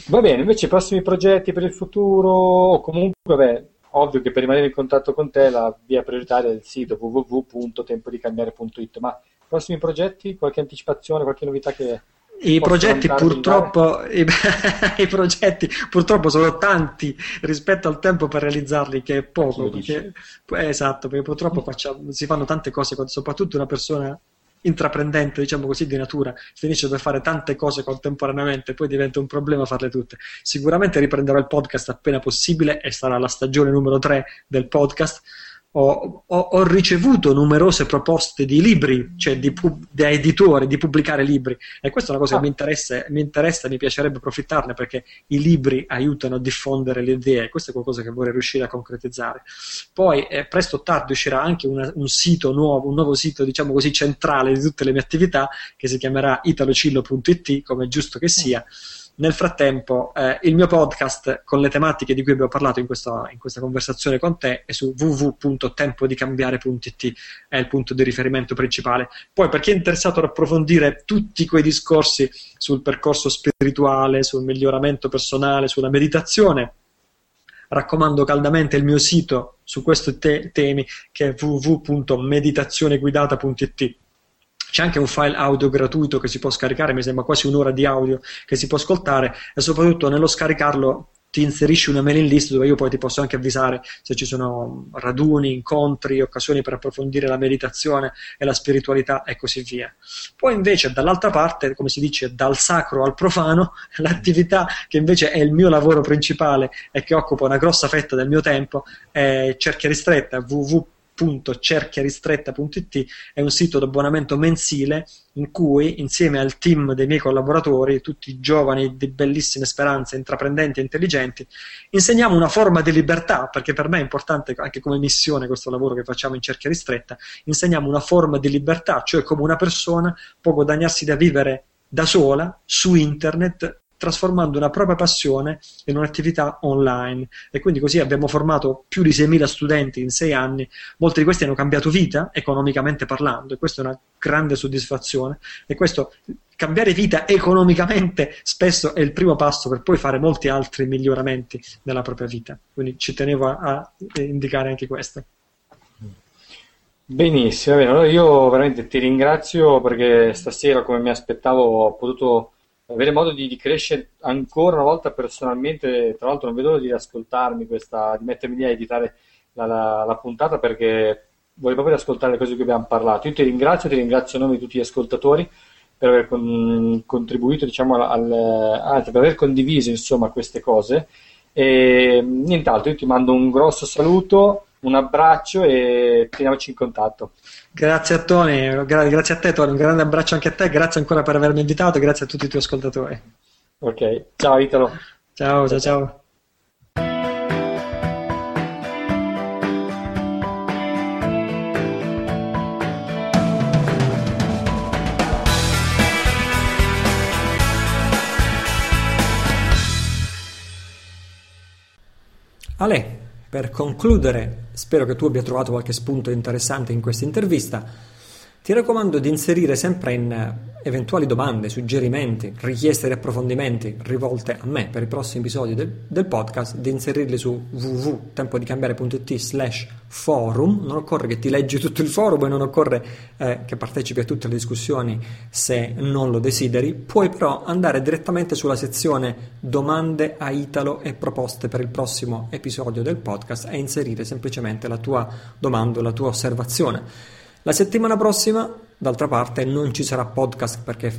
Va bene, invece i prossimi progetti per il futuro o comunque, beh, ovvio che per rimanere in contatto con te la via prioritaria è il sito www.tempodicambiare.it, ma prossimi progetti, qualche anticipazione, qualche novità che i progetti, purtroppo, i, [laughs] i progetti purtroppo sono tanti rispetto al tempo per realizzarli che è poco perché, esatto perché purtroppo facciamo, si fanno tante cose soprattutto una persona intraprendente diciamo così di natura finisce per fare tante cose contemporaneamente poi diventa un problema farle tutte. Sicuramente riprenderò il podcast appena possibile e sarà la stagione numero 3 del podcast ho, ho, ho, ricevuto numerose proposte di libri, cioè di, da editori, di pubblicare libri e questa è una cosa ah. che mi interessa, mi interessa mi piacerebbe approfittarne perché i libri aiutano a diffondere le idee, questo è qualcosa che vorrei riuscire a concretizzare. Poi eh, presto o tardi uscirà anche una, un sito nuovo, un nuovo sito diciamo così centrale di tutte le mie attività che si chiamerà italocillo.it come è giusto che sia. Mm nel frattempo, eh, il mio podcast con le tematiche di cui abbiamo parlato in questa, in questa conversazione con te è su www.tempodicambiare.it, è il punto di riferimento principale. Poi, per chi è interessato ad approfondire tutti quei discorsi sul percorso spirituale, sul miglioramento personale, sulla meditazione, raccomando caldamente il mio sito su questi te- temi che è www.meditazioneguidata.it c'è anche un file audio gratuito che si può scaricare, mi sembra quasi un'ora di audio che si può ascoltare e soprattutto nello scaricarlo ti inserisci una mailing list dove io poi ti posso anche avvisare se ci sono raduni, incontri, occasioni per approfondire la meditazione e la spiritualità e così via. Poi invece dall'altra parte, come si dice, dal sacro al profano, [laughs] l'attività che invece è il mio lavoro principale e che occupa una grossa fetta del mio tempo è cerchia ristretta www www.cerchiaristretta.it è un sito d'abbonamento mensile in cui insieme al team dei miei collaboratori, tutti giovani di bellissime speranze, intraprendenti e intelligenti, insegniamo una forma di libertà, perché per me è importante anche come missione questo lavoro che facciamo in cerchia ristretta, insegniamo una forma di libertà, cioè come una persona può guadagnarsi da vivere da sola su internet trasformando una propria passione in un'attività online. E quindi così abbiamo formato più di 6.000 studenti in sei anni, molti di questi hanno cambiato vita economicamente parlando e questa è una grande soddisfazione. E questo cambiare vita economicamente spesso è il primo passo per poi fare molti altri miglioramenti nella propria vita, quindi ci tenevo a, a indicare anche questo. Benissimo, allora io veramente ti ringrazio perché stasera come mi aspettavo ho potuto avere modo di, di, crescere ancora una volta personalmente. Tra l'altro, non vedo l'ora di ascoltarmi questa, di mettermi lì a editare la, la, la, puntata perché voglio proprio ascoltare le cose di cui abbiamo parlato. Io ti ringrazio, ti ringrazio a nome di tutti gli ascoltatori per aver con, contribuito, diciamo, al, anzi, per aver condiviso insomma queste cose. E nient'altro, io ti mando un grosso saluto, un abbraccio e teniamoci in contatto. Grazie a Tony, gra- grazie a te Tony, un grande abbraccio anche a te, grazie ancora per avermi invitato e grazie a tutti i tuoi ascoltatori. Ok, ciao Italo. Ciao, ciao, ciao. Ale, per concludere, spero che tu abbia trovato qualche spunto interessante in questa intervista. Ti raccomando di inserire sempre in eh, eventuali domande, suggerimenti, richieste di approfondimenti rivolte a me per i prossimi episodi del, del podcast, di inserirli su www.tempodicambiare.it slash forum. Non occorre che ti leggi tutto il forum e non occorre eh, che partecipi a tutte le discussioni se non lo desideri. Puoi però andare direttamente sulla sezione domande a Italo e proposte per il prossimo episodio del podcast e inserire semplicemente la tua domanda la tua osservazione. La settimana prossima, d'altra parte, non ci sarà podcast perché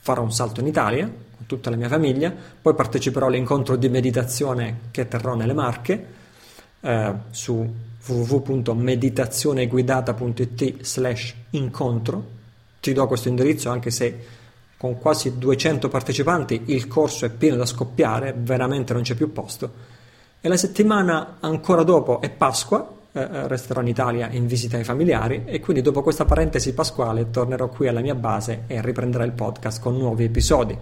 farò un salto in Italia con tutta la mia famiglia, poi parteciperò all'incontro di meditazione che terrò nelle Marche eh, su www.meditazioneguidata.it slash incontro. Ti do questo indirizzo anche se con quasi 200 partecipanti il corso è pieno da scoppiare, veramente non c'è più posto. E la settimana ancora dopo è Pasqua eh, resterò in Italia in visita ai familiari e quindi dopo questa parentesi pasquale tornerò qui alla mia base e riprenderò il podcast con nuovi episodi.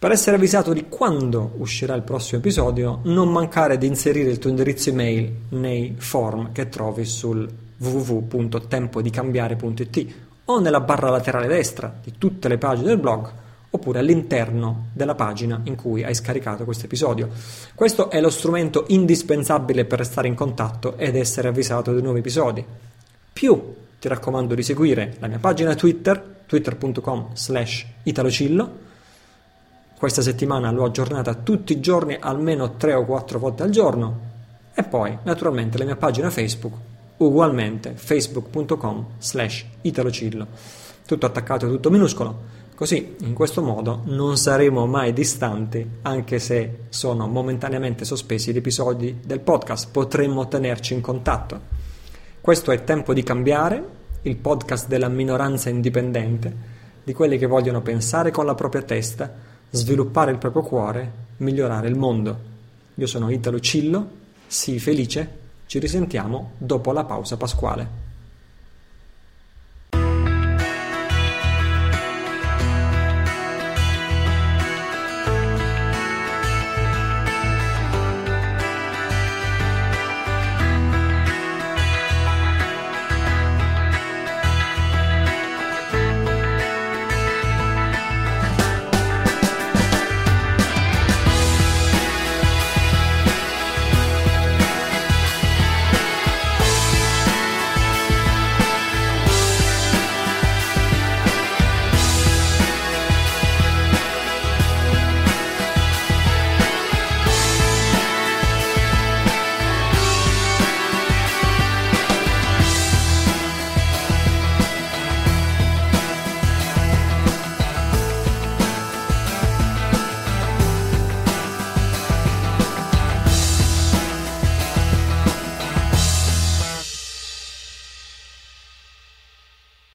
Per essere avvisato di quando uscirà il prossimo episodio, non mancare di inserire il tuo indirizzo email nei form che trovi sul www.tempodicambiare.it o nella barra laterale destra di tutte le pagine del blog oppure all'interno della pagina in cui hai scaricato questo episodio. Questo è lo strumento indispensabile per restare in contatto ed essere avvisato dei nuovi episodi. Più ti raccomando di seguire la mia pagina Twitter, twitter.com slash italocillo. Questa settimana l'ho aggiornata tutti i giorni, almeno 3 o 4 volte al giorno. E poi, naturalmente, la mia pagina Facebook, ugualmente facebook.com slash italocillo. Tutto attaccato e tutto minuscolo. Così, in questo modo, non saremo mai distanti, anche se sono momentaneamente sospesi gli episodi del podcast, potremmo tenerci in contatto. Questo è Tempo di cambiare, il podcast della minoranza indipendente, di quelli che vogliono pensare con la propria testa, sviluppare il proprio cuore, migliorare il mondo. Io sono Italo Cillo, sii felice, ci risentiamo dopo la pausa pasquale.